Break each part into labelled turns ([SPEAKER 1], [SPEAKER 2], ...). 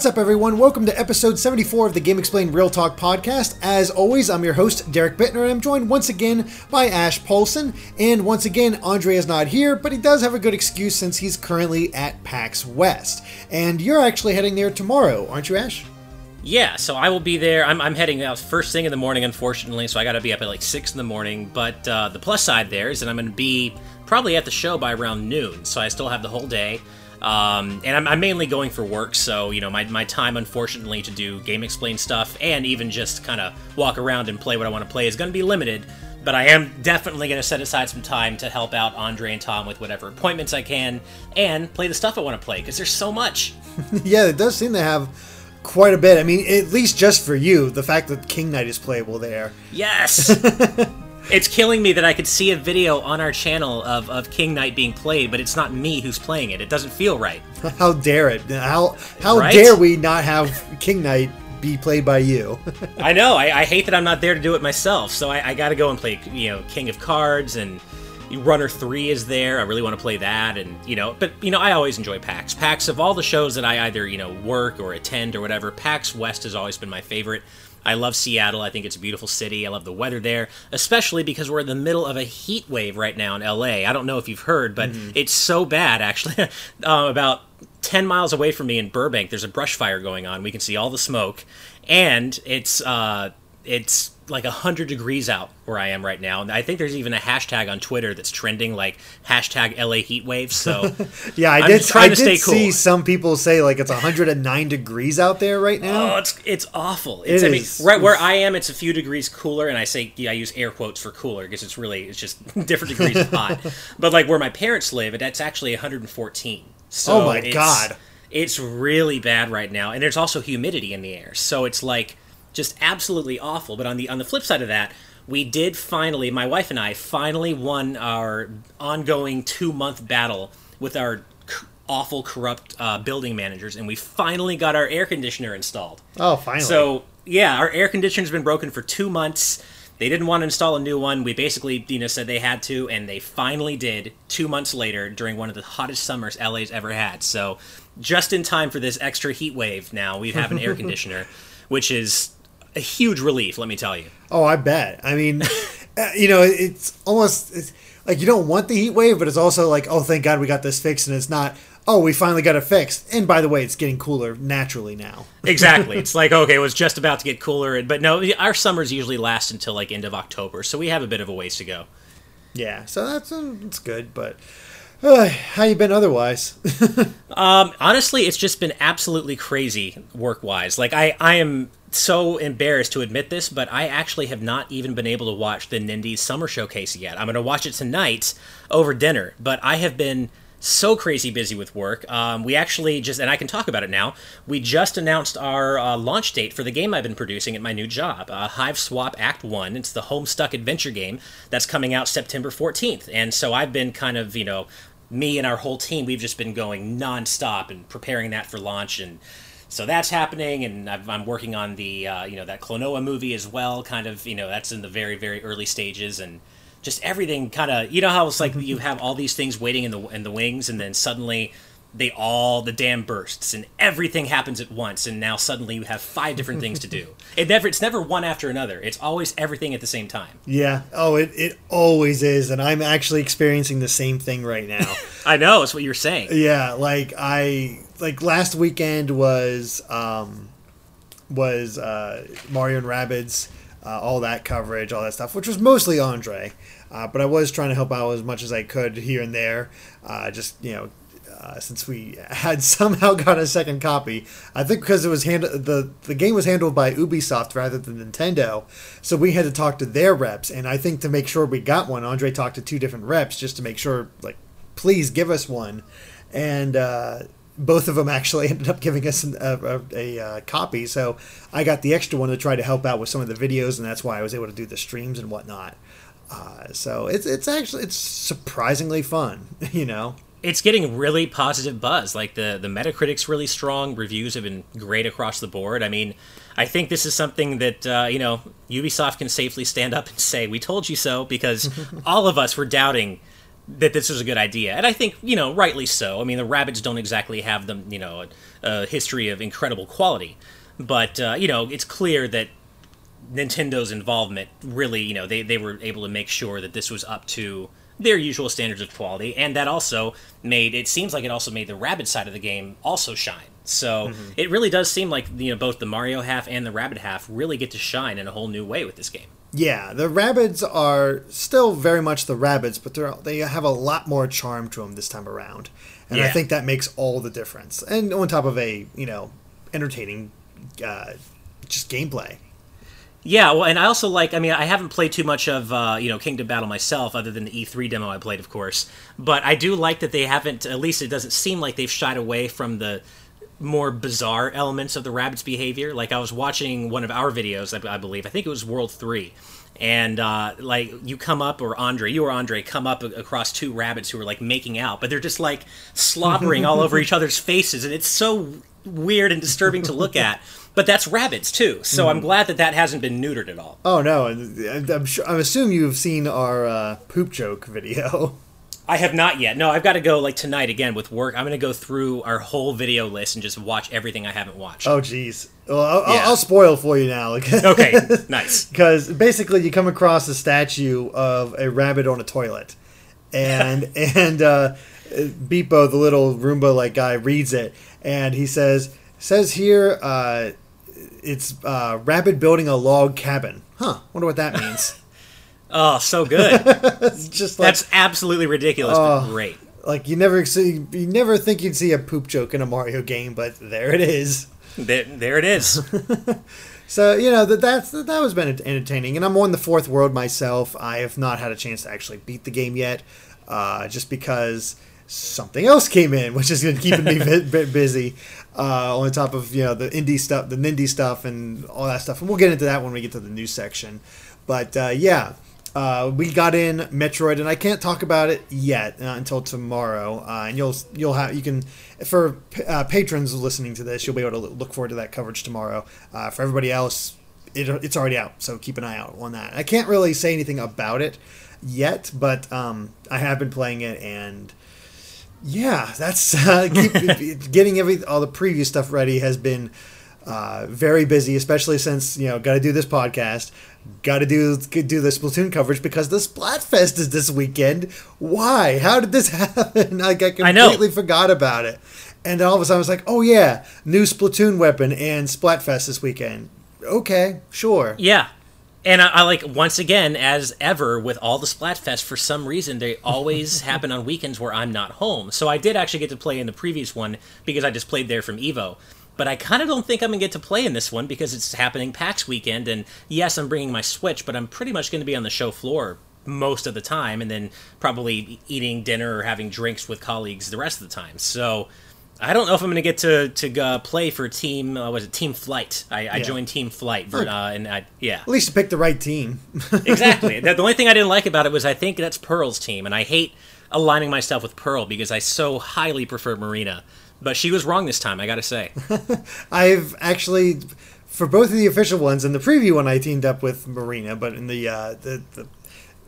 [SPEAKER 1] What's up, everyone? Welcome to episode 74 of the Game Explained Real Talk podcast. As always, I'm your host, Derek Bittner, and I'm joined once again by Ash Paulson. And once again, Andre is not here, but he does have a good excuse since he's currently at PAX West. And you're actually heading there tomorrow, aren't you, Ash?
[SPEAKER 2] Yeah, so I will be there. I'm, I'm heading out first thing in the morning, unfortunately, so I got to be up at like 6 in the morning. But uh, the plus side there is that I'm going to be probably at the show by around noon, so I still have the whole day. Um, and I'm, I'm, mainly going for work, so you know my, my time, unfortunately, to do GameXplain stuff and even just kind of walk around and play what I want to play is going to be limited. But I am definitely going to set aside some time to help out Andre and Tom with whatever appointments I can and play the stuff I want to play because there's so much.
[SPEAKER 1] yeah, it does seem to have quite a bit. I mean, at least just for you, the fact that King Knight is playable there.
[SPEAKER 2] Yes. it's killing me that I could see a video on our channel of, of King Knight being played, but it's not me who's playing it. It doesn't feel right.
[SPEAKER 1] How dare it? How how right? dare we not have King Knight be played by you?
[SPEAKER 2] I know. I, I, hate that I'm not there to do it myself. So I, I got to go and play, you know, King of Cards and Runner Three is there. I really want to play that, and you know, but you know, I always enjoy PAX. PAX of all the shows that I either you know work or attend or whatever, PAX West has always been my favorite. I love Seattle. I think it's a beautiful city. I love the weather there, especially because we're in the middle of a heat wave right now in LA. I don't know if you've heard, but mm-hmm. it's so bad actually. uh, about 10 miles away from me in Burbank, there's a brush fire going on. We can see all the smoke, and it's uh, it's like 100 degrees out where I am right now. And I think there's even a hashtag on Twitter that's trending like hashtag LA heat waves. So
[SPEAKER 1] yeah, I I'm did, I did cool. see some people say like it's 109 degrees out there right now.
[SPEAKER 2] Oh, it's, it's awful. It's, it I mean, right where I am, it's a few degrees cooler. And I say, yeah, I use air quotes for cooler because it's really, it's just different degrees of hot. But like where my parents live, that's actually 114. So
[SPEAKER 1] oh my God.
[SPEAKER 2] It's really bad right now. And there's also humidity in the air. So it's like, just absolutely awful. But on the on the flip side of that, we did finally, my wife and I finally won our ongoing two month battle with our awful, corrupt uh, building managers, and we finally got our air conditioner installed.
[SPEAKER 1] Oh, finally!
[SPEAKER 2] So yeah, our air conditioner's been broken for two months. They didn't want to install a new one. We basically, you know, said they had to, and they finally did. Two months later, during one of the hottest summers LA's ever had. So, just in time for this extra heat wave, now we have an air conditioner, which is a huge relief, let me tell you.
[SPEAKER 1] Oh, I bet. I mean, uh, you know, it's almost it's, like you don't want the heat wave, but it's also like, oh, thank God we got this fixed, and it's not. Oh, we finally got it fixed. And by the way, it's getting cooler naturally now.
[SPEAKER 2] exactly. It's like okay, it was just about to get cooler, but no, our summers usually last until like end of October, so we have a bit of a ways to go.
[SPEAKER 1] Yeah, so that's um, that's good, but uh, how you been otherwise?
[SPEAKER 2] um, honestly, it's just been absolutely crazy work wise. Like I, I am so embarrassed to admit this, but I actually have not even been able to watch the Nindies Summer Showcase yet. I'm going to watch it tonight over dinner, but I have been so crazy busy with work. Um, we actually just, and I can talk about it now, we just announced our uh, launch date for the game I've been producing at my new job, uh, Hiveswap Act 1. It's the Homestuck adventure game that's coming out September 14th. And so I've been kind of, you know, me and our whole team, we've just been going nonstop and preparing that for launch and so that's happening, and i am working on the uh, you know that Klonoa movie as well. Kind of you know that's in the very very early stages, and just everything kind of you know how it's like you have all these things waiting in the in the wings, and then suddenly they all the dam bursts and everything happens at once and now suddenly you have five different things to do. It never it's never one after another. It's always everything at the same time.
[SPEAKER 1] Yeah. Oh it, it always is and i'm actually experiencing the same thing right now.
[SPEAKER 2] I know it's what you're saying.
[SPEAKER 1] Yeah like i like last weekend was um was uh mario and rabbids uh, all that coverage all that stuff which was mostly andre uh, but I was trying to help out as much as I could here and there, uh, just you know, uh, since we had somehow got a second copy. I think because it was hand- the the game was handled by Ubisoft rather than Nintendo, so we had to talk to their reps. And I think to make sure we got one, Andre talked to two different reps just to make sure, like, please give us one. And uh, both of them actually ended up giving us an, a, a, a uh, copy. So I got the extra one to try to help out with some of the videos, and that's why I was able to do the streams and whatnot. Uh, so it's it's actually it's surprisingly fun, you know
[SPEAKER 2] it's getting really positive buzz. Like the the Metacritic's really strong. Reviews have been great across the board. I mean, I think this is something that uh, you know Ubisoft can safely stand up and say, "We told you so," because all of us were doubting that this was a good idea, and I think you know rightly so. I mean, the Rabbids don't exactly have them, you know, a, a history of incredible quality, but uh, you know, it's clear that Nintendo's involvement really, you know, they they were able to make sure that this was up to their usual standards of quality, and that also made it seems like it also made the Rabbid side of the game also shine. So mm-hmm. it really does seem like you know both the Mario half and the Rabbid half really get to shine in a whole new way with this game.
[SPEAKER 1] Yeah, the Rabbids are still very much the Rabbids, but they they have a lot more charm to them this time around, and yeah. I think that makes all the difference. And on top of a you know entertaining, uh, just gameplay.
[SPEAKER 2] Yeah, well, and I also like. I mean, I haven't played too much of uh, you know Kingdom Battle myself, other than the E3 demo I played, of course. But I do like that they haven't. At least it doesn't seem like they've shied away from the more bizarre elements of the Rabbid's behavior. Like I was watching one of our videos, I, I believe. I think it was World Three, and uh, like you come up, or Andre, you or Andre come up across two Rabbids who are like making out, but they're just like slobbering all over each other's faces, and it's so weird and disturbing to look at but that's Rabbids too. So mm. I'm glad that that hasn't been neutered at all.
[SPEAKER 1] Oh no, I'm sure. I'm assuming you've seen our uh, poop joke video.
[SPEAKER 2] I have not yet. No, I've got to go like tonight again with work. I'm going to go through our whole video list and just watch everything I haven't watched.
[SPEAKER 1] Oh, jeez. Well, I'll, yeah. I'll, spoil for you now.
[SPEAKER 2] okay, nice.
[SPEAKER 1] Because basically, you come across a statue of a rabbit on a toilet, and and uh, Beep-0, the little Roomba like guy, reads it, and he says says here uh, it's uh, rabbit building a log cabin. Huh. Wonder what that means.
[SPEAKER 2] oh, so good. it's just like, that's absolutely ridiculous, uh, but oh, great.
[SPEAKER 1] Like you never see, you never think you'd see a poop joke in a Mario game, but there it is.
[SPEAKER 2] There, there it is.
[SPEAKER 1] so you know that that's that was been entertaining, and I'm on the fourth world myself. I have not had a chance to actually beat the game yet, uh, just because something else came in, which is keeping me a bit busy uh, on top of you know the indie stuff, the Nindy stuff, and all that stuff. And we'll get into that when we get to the news section. But uh, yeah, uh, we got in Metroid, and I can't talk about it yet uh, until tomorrow. Uh, and you'll you'll have you can for uh, patrons listening to this, you'll be able to look forward to that coverage tomorrow. for everybody else, it, it's already out, so keep an eye out on that. I can't really say anything about it yet, but um, I have been playing it and yeah, that's uh, keep, getting every all the previous stuff ready has been uh, very busy, especially since you know got to do this podcast, got to do do the Splatoon coverage because the Splatfest is this weekend. Why? How did this happen? Like I completely I forgot about it, and all of a sudden I was like, oh yeah, new Splatoon weapon and Splatfest this weekend. Okay, sure.
[SPEAKER 2] Yeah, and I, I, like once again, as ever with all the Splatfest, for some reason they always happen on weekends where I'm not home. So I did actually get to play in the previous one because I just played there from Evo. But I kind of don't think I'm gonna get to play in this one because it's happening PAX weekend. And yes, I'm bringing my Switch, but I'm pretty much going to be on the show floor most of the time, and then probably eating dinner or having drinks with colleagues the rest of the time. So I don't know if I'm going to get to to uh, play for team. Uh, was it Team Flight? I, yeah. I joined Team Flight, uh, and I, yeah.
[SPEAKER 1] At least you picked the right team.
[SPEAKER 2] exactly. The, the only thing I didn't like about it was I think that's Pearl's team, and I hate aligning myself with Pearl because I so highly prefer Marina. But she was wrong this time. I got to say.
[SPEAKER 1] I've actually, for both of the official ones and the preview one, I teamed up with Marina, but in the uh, the, the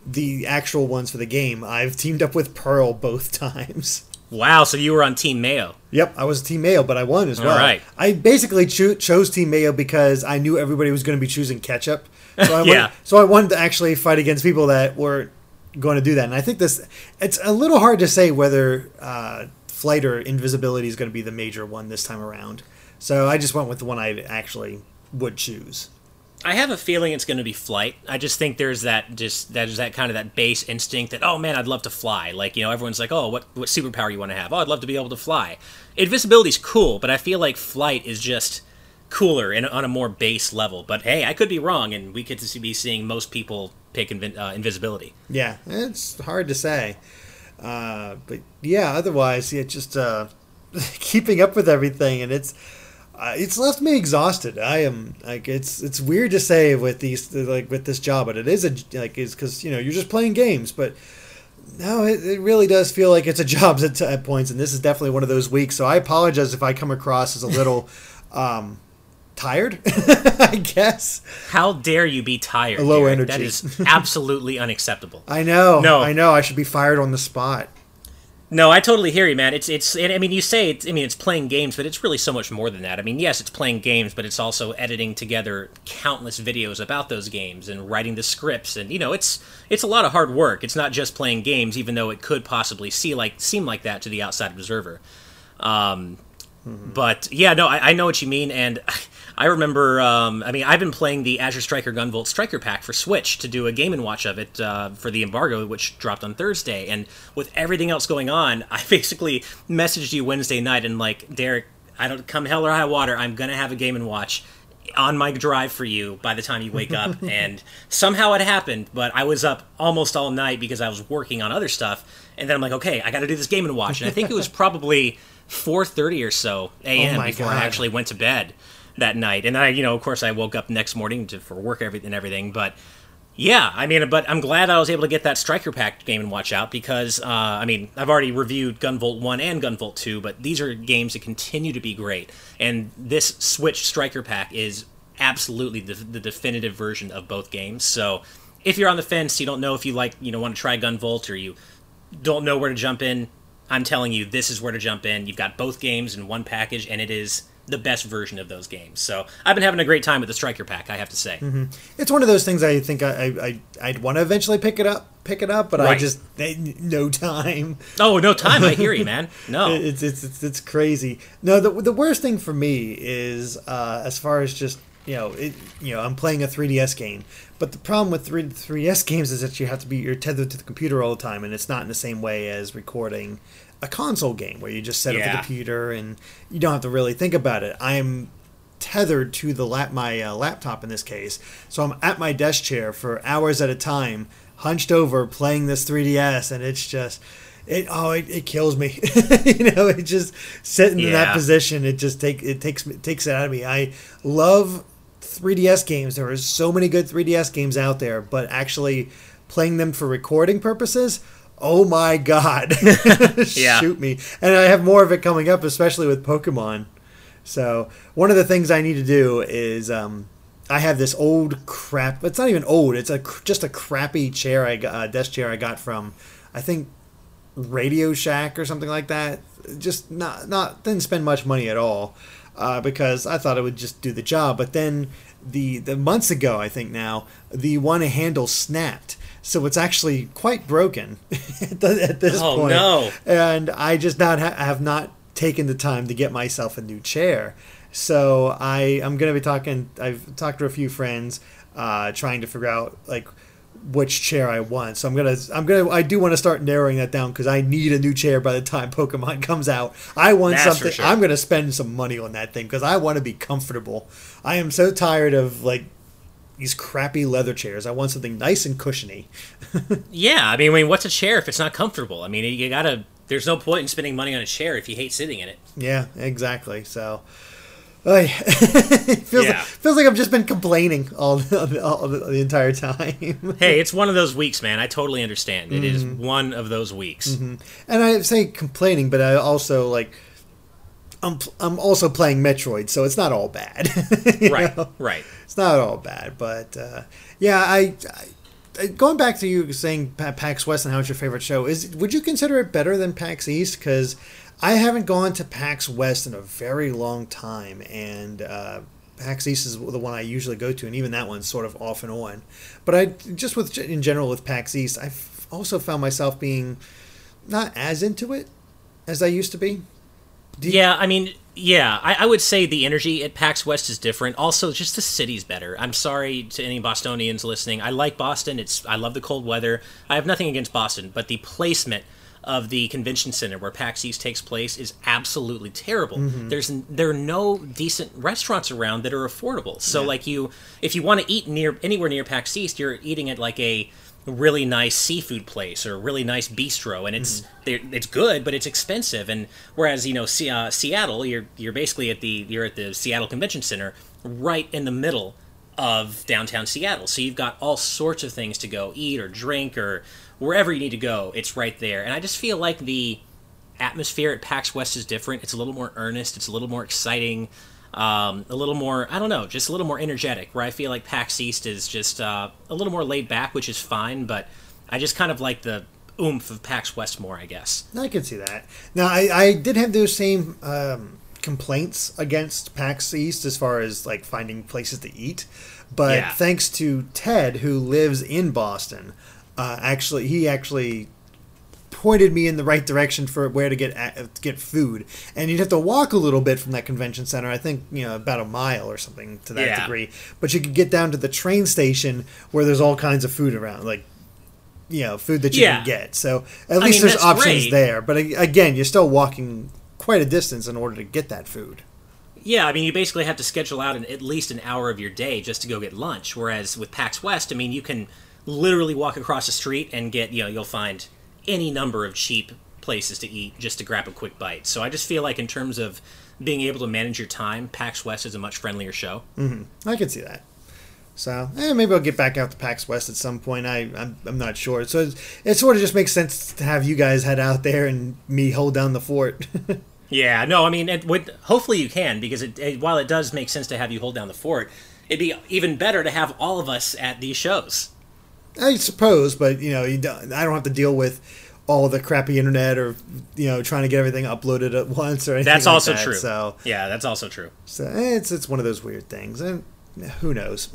[SPEAKER 1] the actual ones for the game, I've teamed up with Pearl both times.
[SPEAKER 2] Wow, so you were on Team Mayo.
[SPEAKER 1] Yep, I was Team Mayo, but I won as well. All right. I basically cho- chose Team Mayo because I knew everybody was going to be choosing ketchup. So I yeah. so I wanted to actually fight against people that were going to do that. And I think this it's a little hard to say whether uh, flight or invisibility is going to be the major one this time around. So I just went with the one I actually would choose.
[SPEAKER 2] I have a feeling it's going to be flight. I just think there's that just that is that kind of that base instinct that oh man, I'd love to fly. Like you know, everyone's like, oh, what what superpower you want to have? Oh, I'd love to be able to fly. Invisibility's cool, but I feel like flight is just cooler and on a more base level. But hey, I could be wrong, and we could be seeing most people pick uh, invisibility.
[SPEAKER 1] Yeah, it's hard to say. Uh, but yeah, otherwise, yeah, just uh, keeping up with everything, and it's uh, it's left me exhausted. I am like it's it's weird to say with these like with this job, but it is a like is because you know you're just playing games, but no, it, it really does feel like it's a job at, at points, and this is definitely one of those weeks. So I apologize if I come across as a little. um, tired, I guess.
[SPEAKER 2] How dare you be tired?
[SPEAKER 1] A Low
[SPEAKER 2] Derek?
[SPEAKER 1] energy.
[SPEAKER 2] That is absolutely unacceptable.
[SPEAKER 1] I know.
[SPEAKER 2] No.
[SPEAKER 1] I know. I should be fired on the spot.
[SPEAKER 2] No, I totally hear you, man. It's it's. I mean, you say it's. I mean, it's playing games, but it's really so much more than that. I mean, yes, it's playing games, but it's also editing together countless videos about those games and writing the scripts, and you know, it's it's a lot of hard work. It's not just playing games, even though it could possibly see like seem like that to the outside observer. Um, But yeah, no, I, I know what you mean, and I remember. Um, I mean, I've been playing the Azure Striker Gunvolt Striker Pack for Switch to do a game and watch of it uh, for the embargo, which dropped on Thursday. And with everything else going on, I basically messaged you Wednesday night and like, Derek, I don't come hell or high water, I'm gonna have a game and watch on my drive for you by the time you wake up. and somehow it happened, but I was up almost all night because I was working on other stuff. And then I'm like, okay, I got to do this game and watch. And I think it was probably 4:30 or so a.m.
[SPEAKER 1] Oh
[SPEAKER 2] before I actually went to bed that night. And I, you know, of course, I woke up next morning to, for work and everything. But yeah, I mean, but I'm glad I was able to get that Striker Pack game and watch out because, uh, I mean, I've already reviewed Gunvolt 1 and Gunvolt 2, but these are games that continue to be great. And this Switch Striker Pack is absolutely the, the definitive version of both games. So if you're on the fence, you don't know if you like, you know, want to try Gunvolt or you don't know where to jump in, I'm telling you, this is where to jump in. You've got both games in one package, and it is the best version of those games. So I've been having a great time with the Striker Pack, I have to say.
[SPEAKER 1] It's one of those things I think I, I, I'd want to eventually pick it up, pick it up, but I just no time.
[SPEAKER 2] Oh, no time. I hear you, man. No.
[SPEAKER 1] It's, it's it's it's crazy. No, the the worst thing for me is uh, as far as just you know it you know I'm playing a 3DS game, but the problem with 3 3DS games is that you have to be you're tethered to the computer all the time, and it's not in the same way as recording a console game where you just set up
[SPEAKER 2] Yeah.
[SPEAKER 1] the computer and you don't have to really think about it. I'm tethered to the lap my uh, laptop in this case, so I'm at my desk chair for hours at a time, hunched over playing this 3DS, and it's just it oh it, it kills me. you know, it just sitting in that position. It just take it takes it takes it out of me. I love 3DS games. There are so many good 3DS games out there, but actually playing them for recording purposes. Oh my god!
[SPEAKER 2] Yeah.
[SPEAKER 1] Shoot me! And I have more of it coming up, especially with Pokemon. So one of the things I need to do is um, I have this old crap. It's not even old. It's a just a crappy chair I got, uh, desk chair I got from, I think, Radio Shack or something like that. Just not not didn't spend much money at all uh, because I thought it would just do the job. But then the the months ago, I think now the one handle snapped. So it's actually quite broken at, this
[SPEAKER 2] Oh,
[SPEAKER 1] point
[SPEAKER 2] no.
[SPEAKER 1] and I just not ha- have not taken the time to get myself a new chair. So I I'm gonna be talking. I've talked to a few friends, uh, trying to figure out like which chair I want. So I'm gonna I'm gonna I do want to start narrowing that down because I need a new chair by the time Pokemon comes out. I want
[SPEAKER 2] That's
[SPEAKER 1] something.
[SPEAKER 2] sure.
[SPEAKER 1] I'm gonna spend some money on that thing because I want to be comfortable. I am so tired of like these crappy leather chairs. I want something nice and cushiony.
[SPEAKER 2] Yeah, I mean, I mean, what's a chair if it's not comfortable? I mean, you gotta. There's no point in spending money on a chair if you hate sitting in it.
[SPEAKER 1] Yeah, exactly. So, it feels,
[SPEAKER 2] Yeah.
[SPEAKER 1] like, feels like I've just been complaining all, all the, the entire time.
[SPEAKER 2] Hey, it's one of those weeks, man. I totally understand. It is
[SPEAKER 1] Mm-hmm.
[SPEAKER 2] one of those weeks.
[SPEAKER 1] and I say complaining, but I also like I'm I'm also playing Metroid, so it's not all bad.
[SPEAKER 2] Right,
[SPEAKER 1] know?
[SPEAKER 2] right.
[SPEAKER 1] It's not all bad, but uh, yeah, I, I going back to you saying PAX West and how it's your favorite show is. Would you consider it better than PAX East? Because I haven't gone to PAX West in a very long time, and uh, PAX East is the one I usually go to, and even that one's sort of off and on. But I just with in general with PAX East, I've also found myself being not as into it as I used to be.
[SPEAKER 2] Yeah, I mean, yeah, I, I would say the energy at PAX West is different. Also, just the city's better. I'm sorry to any Bostonians listening. I like Boston. It's I love the cold weather. I have nothing against Boston, but the placement of the convention center where PAX East takes place is absolutely terrible. Mm-hmm. There's there are no decent restaurants around that are affordable. So
[SPEAKER 1] Yeah.
[SPEAKER 2] like you, if you want to eat near anywhere near PAX East, you're eating at like a really nice seafood place or a really nice bistro, and it's they're it's good, but it's expensive. And whereas you know Se- uh, Seattle, you're you're basically at the you're at the Seattle Convention Center, right in the middle of downtown Seattle. So you've got all sorts of things to go eat or drink or wherever you need to go. It's right there, and I just feel like the atmosphere at PAX West is different. It's a little more earnest. It's a little more exciting. Um, a little more, I don't know, just a little more energetic. Where I feel like PAX East is just uh, a little more laid back, which is fine. But I just kind of like the oomph of PAX West more, I guess.
[SPEAKER 1] I can see that. Now, I, I did have those same um, complaints against PAX East as far as like finding places to eat, but
[SPEAKER 2] Yeah.
[SPEAKER 1] thanks to Ted, who lives in Boston, uh, actually he actually pointed me in the right direction for where to get to get food. And you'd have to walk a little bit from that convention center. I think you know about a mile or something to that
[SPEAKER 2] Yeah.
[SPEAKER 1] degree. But you could get down to the train station where there's all kinds of food around, like you know food that you
[SPEAKER 2] Yeah.
[SPEAKER 1] can get. So at
[SPEAKER 2] I
[SPEAKER 1] least
[SPEAKER 2] mean,
[SPEAKER 1] there's options
[SPEAKER 2] great.
[SPEAKER 1] there. But again, you're still walking quite a distance in order to get that food.
[SPEAKER 2] Yeah, I mean, you basically have to schedule out an, at least an hour of your day just to go get lunch. Whereas with PAX West, I mean, you can literally walk across the street and get, you know, you'll find any number of cheap places to eat just to grab a quick bite. So I just feel like in terms of being able to manage your time, PAX West is a much friendlier show.
[SPEAKER 1] I can see that. So eh, maybe I'll get back out to PAX West at some point. I I'm, I'm not sure. So it's, it sort of just makes sense to have you guys head out there and me hold down the fort.
[SPEAKER 2] Yeah, no, I mean, it would hopefully you can because it, it, while it does make sense to have you hold down the fort, it'd be even better to have all of us at these shows.
[SPEAKER 1] I suppose, but you know, you don't, I don't have to deal with all the crappy internet or you know trying to get everything uploaded at once or anything.
[SPEAKER 2] That's
[SPEAKER 1] like
[SPEAKER 2] also
[SPEAKER 1] that.
[SPEAKER 2] true.
[SPEAKER 1] So,
[SPEAKER 2] yeah, that's also true.
[SPEAKER 1] so it's it's one of those weird things, and eh, who knows.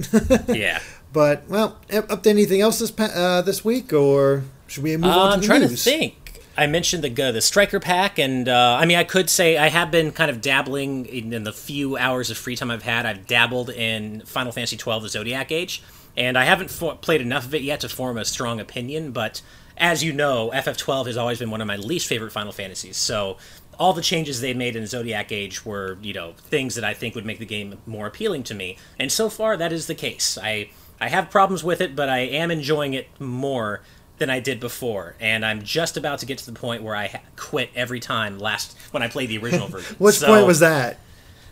[SPEAKER 2] Yeah.
[SPEAKER 1] But well, up up to anything else this uh, this week, or should we move
[SPEAKER 2] Uh,
[SPEAKER 1] on to
[SPEAKER 2] I'm
[SPEAKER 1] the
[SPEAKER 2] trying
[SPEAKER 1] news?
[SPEAKER 2] to think. I mentioned the uh, the striker pack, and uh, I mean, I could say I have been kind of dabbling in, in the few hours of free time I've had. I've dabbled in Final Fantasy XII: The Zodiac Age, and I haven't fo- played enough of it yet to form a strong opinion. But as you know, FF12 has always been one of my least favorite Final Fantasies. So all the changes they made in Zodiac Age were, you know, things that I think would make the game more appealing to me. And so far, that is the case. I I have problems with it, but I am enjoying it more than I did before, and I'm just about to get to the point where I ha- quit every time last when I played the original version.
[SPEAKER 1] Which
[SPEAKER 2] So,
[SPEAKER 1] point was that?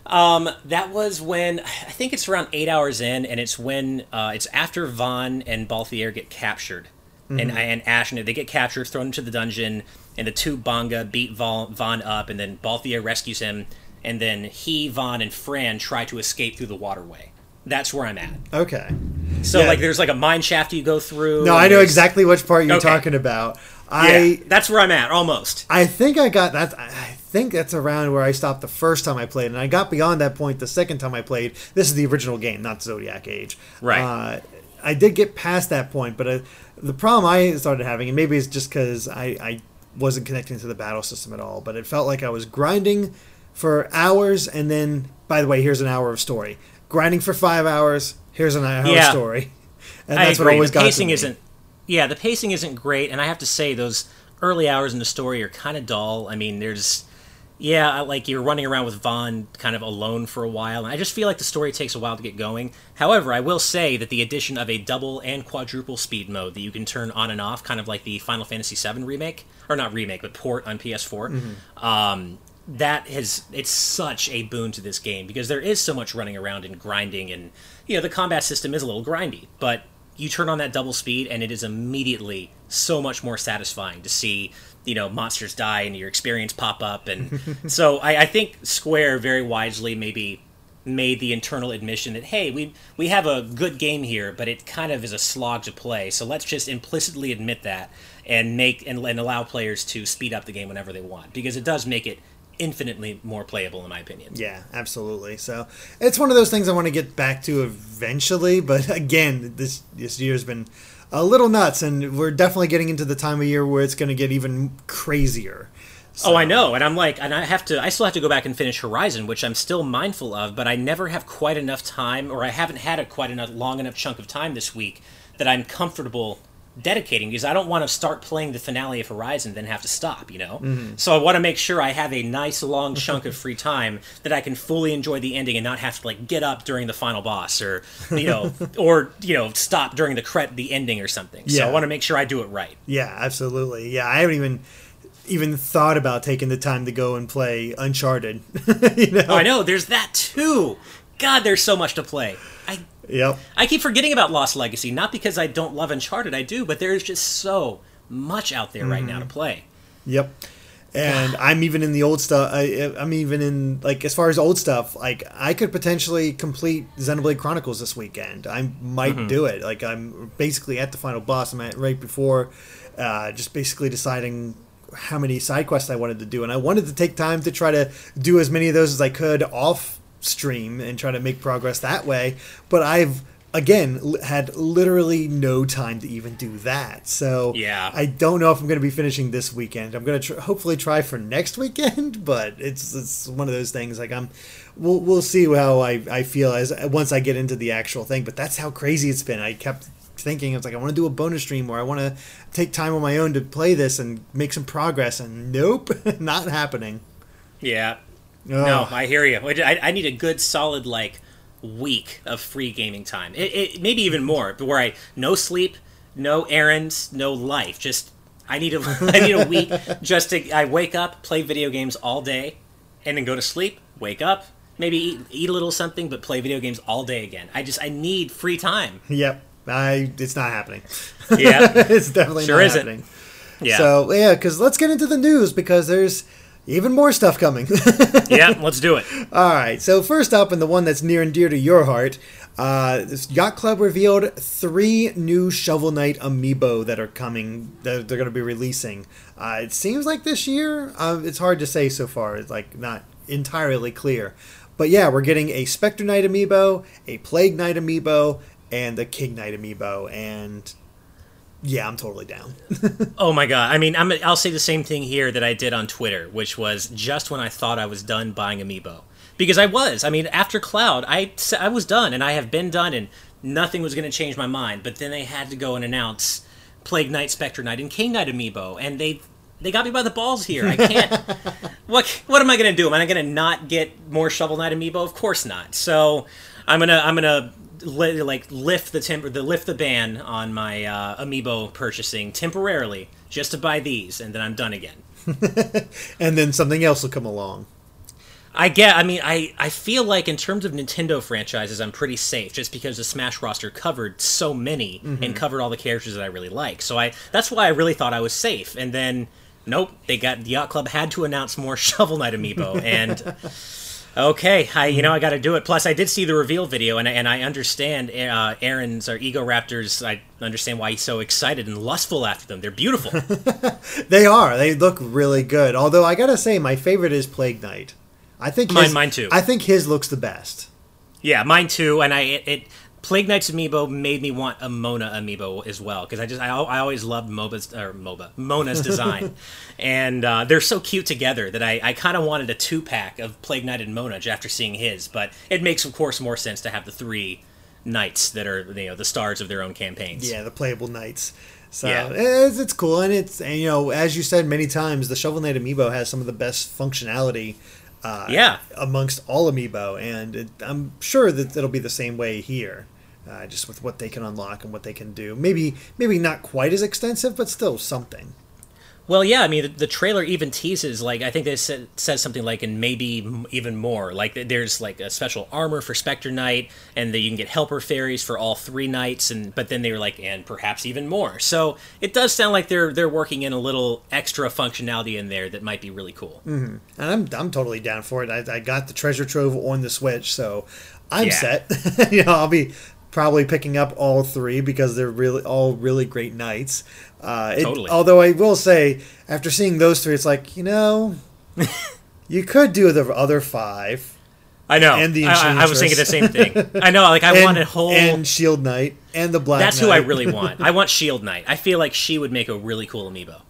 [SPEAKER 2] That was when I think it's around eight hours in, and it's when uh, it's after Vaan and Balthier get captured, and and Ashe and they get captured, thrown into the dungeon, and the two Bangaa beat Vaan, Vaan up, and then Balthier rescues him, and then he, Vaan, and Fran try to escape through the waterway. That's where I'm at.
[SPEAKER 1] Okay.
[SPEAKER 2] So
[SPEAKER 1] Yeah.
[SPEAKER 2] like, there's like a mine shaft you go through.
[SPEAKER 1] No, I know exactly which part you're
[SPEAKER 2] Okay.
[SPEAKER 1] talking about.
[SPEAKER 2] Yeah,
[SPEAKER 1] I
[SPEAKER 2] that's where I'm at almost.
[SPEAKER 1] I think I got that. I think that's around where I stopped the first time I played, and I got beyond that point the second time I played. This is the original game, not Zodiac Age.
[SPEAKER 2] Right.
[SPEAKER 1] Uh, I did get past that point, but uh, the problem I started having, and maybe it's just because I, I wasn't connecting to the battle system at all, but it felt like I was grinding for hours, and then, by the way, here's an hour of story. Grinding for five hours. Here's an hour
[SPEAKER 2] Yeah.
[SPEAKER 1] of story. And that's what always
[SPEAKER 2] the
[SPEAKER 1] got
[SPEAKER 2] pacing
[SPEAKER 1] me.
[SPEAKER 2] isn't. Yeah, the pacing isn't great, and I have to say those early hours in the story are kind of dull. I mean, there's. Yeah, like you're running around with Vaan kind of alone for a while, and I just feel like the story takes a while to get going. However, I will say that the addition of a double and quadruple speed mode that you can turn on and off, kind of like the Final Fantasy VII remake, or not remake, but port on PS4, um, that has it's such a boon to this game because there is so much running around and grinding, and you know the combat system is a little grindy, but you turn on that double speed and it is immediately so much more satisfying to see you know monsters die and your experience pop up. And so I, I think square very wisely maybe made the internal admission that hey we we have a good game here but it kind of is a slog to play. So let's just implicitly admit that and make and, and allow players to speed up the game whenever they want because it does make it infinitely more playable in my opinion.
[SPEAKER 1] Yeah, absolutely. So it's one of those things I want to get back to eventually, but again, this this year's been a little nuts, and we're definitely getting into the time of year where it's going to get even crazier.
[SPEAKER 2] Oh, I know, and I'm like, and I have to, I still have to go back and finish Horizon, which I'm still mindful of, but I never have quite enough time, or I haven't had a quite enough long enough chunk of time this week that I'm comfortable dedicating because I don't want to start playing the finale of Horizon then have to stop, you know. Mm-hmm. So I want to make sure I have a nice long chunk of free time that I can fully enjoy the ending and not have to like get up during the final boss or you know or you know stop during the cre- the ending or something. So
[SPEAKER 1] Yeah.
[SPEAKER 2] I want to make sure I do it right.
[SPEAKER 1] Yeah, absolutely. Yeah, I haven't even even thought about taking the time to go and play Uncharted. you know?
[SPEAKER 2] Oh, I know. There's that too. God, there's so much to play.
[SPEAKER 1] Yep.
[SPEAKER 2] I keep forgetting about Lost Legacy, not because I don't love Uncharted, I do, but there's just so much out there right now to play.
[SPEAKER 1] Yep. and I'm even in the old stuff. I, I'm even in like as far as old stuff. Like I could potentially complete Xenoblade Chronicles this weekend. I might
[SPEAKER 2] Mm-hmm.
[SPEAKER 1] do it. Like I'm basically at the final boss. I'm at right before, uh, just basically deciding how many side quests I wanted to do, and I wanted to take time to try to do as many of those as I could off stream and try to make progress that way. But I've again l- had literally no time to even do that. So
[SPEAKER 2] Yeah.
[SPEAKER 1] I don't know if I'm going to be finishing this weekend. I'm going to tr- hopefully try for next weekend, but it's it's one of those things. Like I'm, we'll we'll see how I, I feel as once I get into the actual thing. But that's how crazy it's been. I kept thinking it's like I want to do a bonus stream where I want to take time on my own to play this and make some progress, and nope, not happening.
[SPEAKER 2] Yeah. No, I hear you. I, I need a good solid like week of free gaming time. It, it maybe even more, but where I no sleep, no errands, no life. Just I need a I need a week just to I wake up, play video games all day, and then go to sleep. Wake up, maybe eat, eat a little something, but play video games all day again. I just I need free time.
[SPEAKER 1] Yep, I it's not happening.
[SPEAKER 2] Yeah,
[SPEAKER 1] it's definitely
[SPEAKER 2] Sure
[SPEAKER 1] not
[SPEAKER 2] isn't.
[SPEAKER 1] happening.
[SPEAKER 2] yeah,
[SPEAKER 1] So yeah, because let's get into the news because there's even more stuff coming.
[SPEAKER 2] yeah. Let's do it.
[SPEAKER 1] All right. So first up, and the one that's near and dear to your heart, uh, this Yacht Club revealed three new Shovel Knight amiibo that are coming. That they're going to be releasing. Uh, it seems like this year. Uh, it's hard to say so far. It's like not entirely clear. But yeah, we're getting a Spectre Knight amiibo, a Plague Knight amiibo, and the King Knight amiibo. And yeah, I'm totally down.
[SPEAKER 2] Oh my god! I mean, I'm, I'll say the same thing here that I did on Twitter, which was just when I thought I was done buying Amiibo, because I was. I mean, after Cloud, I I was done, and I have been done, and nothing was going to change my mind. But then they had to go and announce Plague Knight, Spectre Knight, and King Knight Amiibo, and they they got me by the balls here. I can't. what what am I going to do? Am I going to not get more Shovel Knight Amiibo? Of course not. So I'm gonna I'm gonna li- like lift the temper the lift the ban on my uh, amiibo purchasing temporarily just to buy these and then i'm done again.
[SPEAKER 1] And then something else will come along.
[SPEAKER 2] i get i mean i i feel like in terms of nintendo franchises i'm pretty safe just because the smash roster covered so many and covered all the characters that i really like. So i that's why i really thought i was safe. And then nope they got the yacht club had to announce more shovel knight amiibo and Okay, I you know I got to do it. Plus, I did see the reveal video, and I, and I understand uh, Arin's or Egoraptor's. I understand why he's so excited and lustful after them. They're beautiful.
[SPEAKER 1] They are. They look really good. Although I gotta say, my favorite is Plague Knight. I think
[SPEAKER 2] Mine-
[SPEAKER 1] his,
[SPEAKER 2] mine too.
[SPEAKER 1] I think his looks the best.
[SPEAKER 2] yeah, mine too. And I it, it Plague Knight's amiibo made me want a Mona amiibo as well because I just I, I always loved Moba's or Moba Mona's design, and uh, they're so cute together that I, I kind of wanted a two pack of Plague Knight and Mona after seeing his. But it makes of course more sense to have the three knights that are you know the stars of their own campaigns.
[SPEAKER 1] Yeah, the playable knights. So
[SPEAKER 2] Yeah.
[SPEAKER 1] it's, it's cool, and it's and you know as you said many times, the Shovel Knight amiibo has some of the best functionality. Uh,
[SPEAKER 2] Yeah.
[SPEAKER 1] amongst all amiibo, and it, I'm sure that it'll be the same way here, uh, just with what they can unlock and what they can do. Maybe maybe not quite as extensive, but still something.
[SPEAKER 2] Well, yeah, I mean, the, the trailer even teases, like, I think they said, says something like, and maybe even more. Like, there's, like, a special armor for Spectre Knight, and that you can get helper fairies for all three knights, and but then they were like, and perhaps even more. So it does sound like they're they're working in a little extra functionality in there that might be really cool.
[SPEAKER 1] And I'm I'm totally down for it. I, I got the treasure trove on the Switch, so I'm
[SPEAKER 2] Yeah.
[SPEAKER 1] set. you know, I'll be probably picking up all three because they're really all really great knights. Uh, it-
[SPEAKER 2] Totally.
[SPEAKER 1] Although I will say, after seeing those three, it's like you know, you could do the other five.
[SPEAKER 2] I know.
[SPEAKER 1] And the
[SPEAKER 2] I, I- was thinking the same thing. I know, like, I
[SPEAKER 1] and,
[SPEAKER 2] want a whole.
[SPEAKER 1] and Shield Knight and the Black.
[SPEAKER 2] that's who I really want. I want Shield Knight. I feel like she would make a really cool amiibo.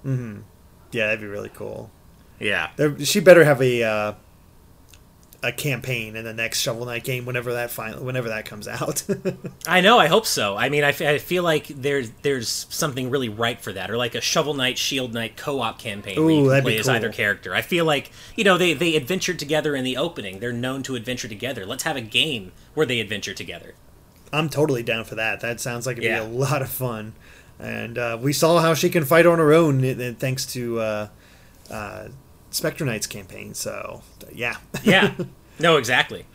[SPEAKER 1] Yeah, that'd be really cool.
[SPEAKER 2] Yeah.
[SPEAKER 1] There, she better have a uh, a campaign in the next Shovel Knight game whenever that final whenever that comes out.
[SPEAKER 2] I know. I hope so. I mean, I, f- I feel like there's there's something really right for that, or like a Shovel Knight, Shield Knight co-op campaign where you can play as either character. I feel like you know they they adventured together in the opening. They're known to adventure together. Let's have a game where they adventure together.
[SPEAKER 1] I'm totally down for that. That sounds like it'd
[SPEAKER 2] Yeah.
[SPEAKER 1] be a lot of fun. And uh, we saw how she can fight on her own, uh, uh, thanks to uh, uh, Spectre Knight's campaign. So, yeah.
[SPEAKER 2] Yeah. no, exactly.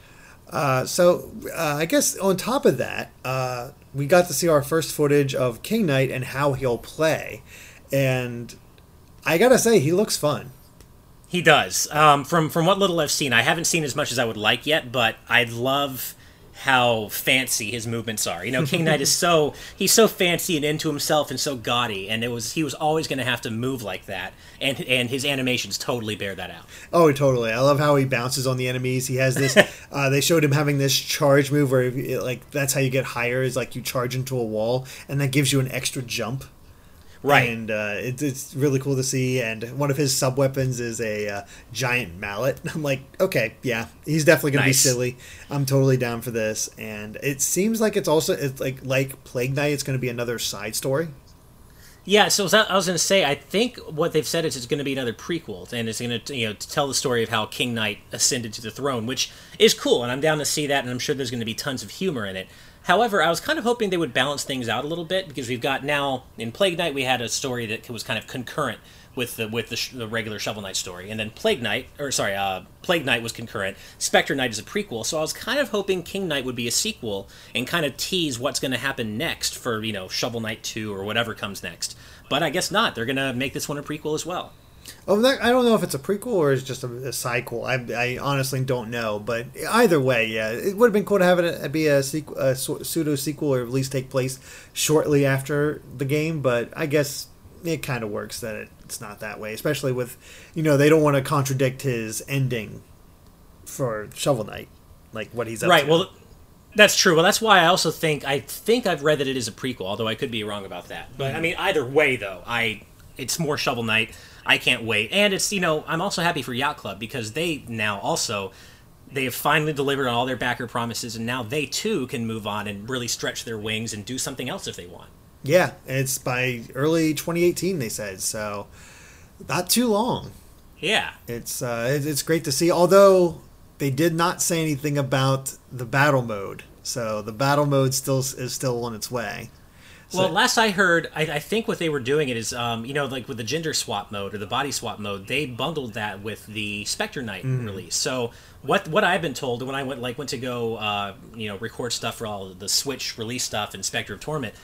[SPEAKER 1] Uh, so, uh, I guess on top of that, uh, we got to see our first footage of King Knight and how he'll play. And I gotta say, he looks fun.
[SPEAKER 2] He does. Um, from from what little I've seen, I haven't seen as much as I would like yet, but I'd love how fancy his movements are. You know, King Knight is so he's so fancy and into himself and so gaudy, and it was he was always going to have to move like that, and and his animations totally bear that out.
[SPEAKER 1] Oh, totally! I love how he bounces on the enemies. He has this. uh, they showed him having this charge move where, it, like, that's how you get higher. Is like you charge into a wall, and that gives you an extra jump.
[SPEAKER 2] Right.
[SPEAKER 1] And uh, it, it's really cool to see. And one of his sub weapons is a uh, giant mallet. I'm like, okay, yeah, he's definitely going
[SPEAKER 2] Nice.
[SPEAKER 1] to be silly. I'm totally down for this. And it seems like it's also it's like like Plague Knight. It's going to be another side story.
[SPEAKER 2] Yeah, so I was going to say, I think what they've said is it's going to be another prequel, and it's going to you know to tell the story of how King Knight ascended to the throne, which is cool, and I'm down to see that, and I'm sure there's going to be tons of humor in it. However, I was kind of hoping they would balance things out a little bit because we've got now in Plague Knight we had a story that was kind of concurrent with the with the, sh- the regular Shovel Knight story, and then Plague Knight, or sorry, uh, Plague Knight was concurrent. Spectre Knight is a prequel, so I was kind of hoping King Knight would be a sequel and kind of tease what's going to happen next for you know Shovel Knight two or whatever comes next. But I guess not. They're going to make this one a prequel as well.
[SPEAKER 1] Oh, that, I don't know if it's a prequel or it's just a, a sequel. I, I honestly don't know, but either way, yeah, it would have been cool to have it uh, be a, sequ- a pseudo sequel or at least take place shortly after the game. But I guess it kind of works that it, it's not that way, especially with you know they don't want to contradict his ending for Shovel Knight, like what he's up
[SPEAKER 2] right.
[SPEAKER 1] to.
[SPEAKER 2] Well, that's true. Well, that's why I also think I think I've read that it is a prequel, although I could be wrong about that. But I mm-hmm. mean, either way, though, I it's more Shovel Knight. I can't wait, and it's you know I'm also happy for Yacht Club because they now also they have finally delivered on all their backer promises, and now they too can move on and really stretch their wings and do something else if they want.
[SPEAKER 1] yeah, it's by early 2018 they said, so not too long.
[SPEAKER 2] Yeah.
[SPEAKER 1] It's uh, it's great to see. Although they did not say anything about the battle mode, so the battle mode still is still on its way. So-
[SPEAKER 2] Well, last I heard, I, I think what they were doing it is, um, you know, like with the gender swap mode or the body swap mode, they bundled that with the Spectre Knight release. So what what I've been told when I went like went to go, uh, you know, record stuff for all the Switch release stuff and Spectre of Torment,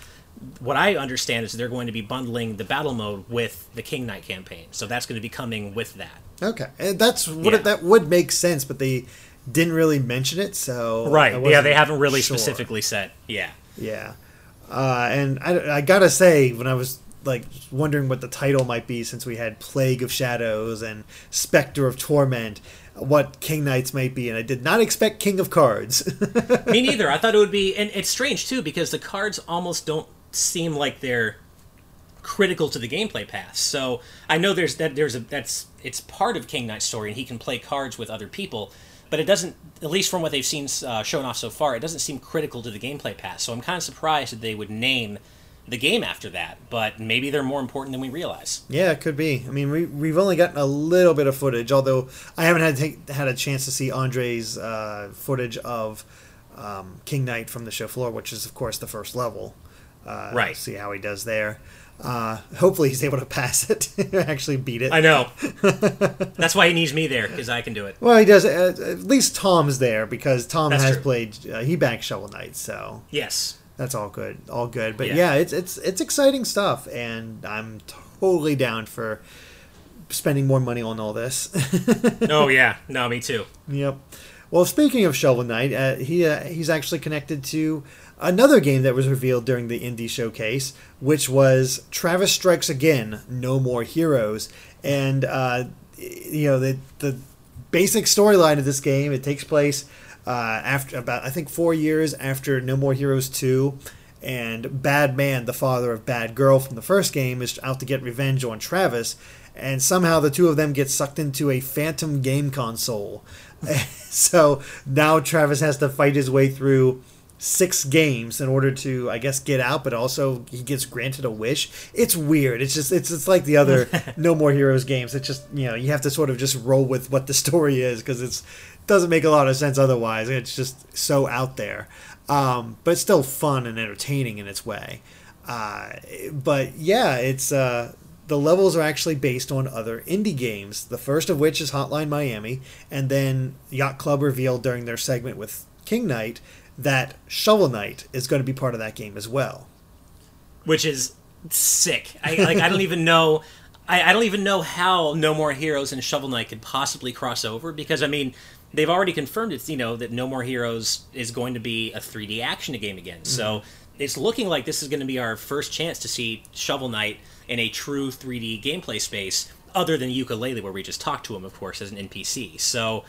[SPEAKER 2] what I understand is they're going to be bundling the battle mode with the King Knight campaign. So that's going to be coming with that.
[SPEAKER 1] okay, and that's what
[SPEAKER 2] Yeah.
[SPEAKER 1] that would make sense, but they didn't really mention it. So
[SPEAKER 2] Right. Yeah, they haven't really
[SPEAKER 1] sure.
[SPEAKER 2] specifically said. Yeah.
[SPEAKER 1] Yeah, uh, and I, I gotta say, when I was like wondering what the title might be, since we had Plague of Shadows and Spectre of Torment, what King Knights might be, and I did not expect King of Cards.
[SPEAKER 2] Me neither. I thought it would be, and it's strange too because the cards almost don't seem like they're critical to the gameplay path. So I know there's that there's a that's it's part of King Knight's story, and he can play cards with other people, but it doesn't. At least from what they've seen uh, shown off so far, it doesn't seem critical to the gameplay path. So I'm kind of surprised that they would name the game after that. But maybe they're more important than we realize.
[SPEAKER 1] Yeah, it could be. I mean, we, we've only gotten a little bit of footage, although I haven't had take, had a chance to see Andre's uh, footage of um, King Knight from the show floor, which is, of course, the first level. Uh,
[SPEAKER 2] Right.
[SPEAKER 1] See how he does there. Uh, hopefully, he's able to pass it, actually beat it.
[SPEAKER 2] I know. That's why he needs me there because I can do it.
[SPEAKER 1] Well, he does. Uh, at least Tom's there because Tom
[SPEAKER 2] That's
[SPEAKER 1] has
[SPEAKER 2] true.
[SPEAKER 1] played. Uh, he backed Shovel Knight, so
[SPEAKER 2] Yes.
[SPEAKER 1] that's all good. All good. But
[SPEAKER 2] Yeah.
[SPEAKER 1] yeah, it's it's it's exciting stuff, and I'm totally down for spending more money on all this.
[SPEAKER 2] Oh yeah. No, me too.
[SPEAKER 1] Yep. Well, speaking of Shovel Knight, uh, he uh, he's actually connected to another game that was revealed during the indie showcase, which was Travis Strikes Again: No More Heroes, and uh, you know the the basic storyline of this game. It takes place uh, after about I think four years after No More Heroes two. And Bad Man, the father of Bad Girl from the first game, is out to get revenge on Travis, and somehow the two of them get sucked into a phantom game console. so now Travis has to fight his way through six games in order to, I guess, get out, but also he gets granted a wish. It's weird. It's just it's it's like the other No More Heroes games. It's just you know you have to sort of just roll with what the story is because it's doesn't make a lot of sense otherwise. It's just so out there, um, but it's still fun and entertaining in its way. Uh, but yeah, it's uh, the levels are actually based on other indie games. The first of which is Hotline Miami, and then Yacht Club revealed during their segment with King Knight that Shovel Knight is going to be part of that game as well.
[SPEAKER 2] which is sick. I like I don't even know. I, I don't even know how No More Heroes and Shovel Knight could possibly cross over because I mean they've already confirmed it's you know that No More Heroes is going to be a 3D action game again. Mm-hmm. So it's looking like this is going to be our first chance to see Shovel Knight in a true 3D gameplay space, other than Yooka-Laylee, where we just talked to him, of course, as an NPC. So,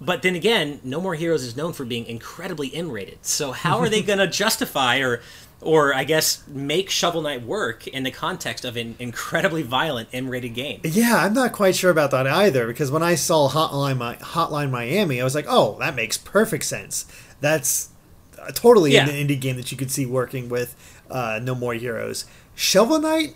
[SPEAKER 2] but then again, No More Heroes is known for being incredibly M-rated. So how are they going to justify or or I guess make Shovel Knight work in the context of an incredibly violent M-rated game.
[SPEAKER 1] Yeah, I'm not quite sure about that either because when I saw Hotline Hotline Miami, I was like, "Oh, that makes perfect sense. That's totally yeah. an indie game that you could see working with uh, No More Heroes." Shovel Knight.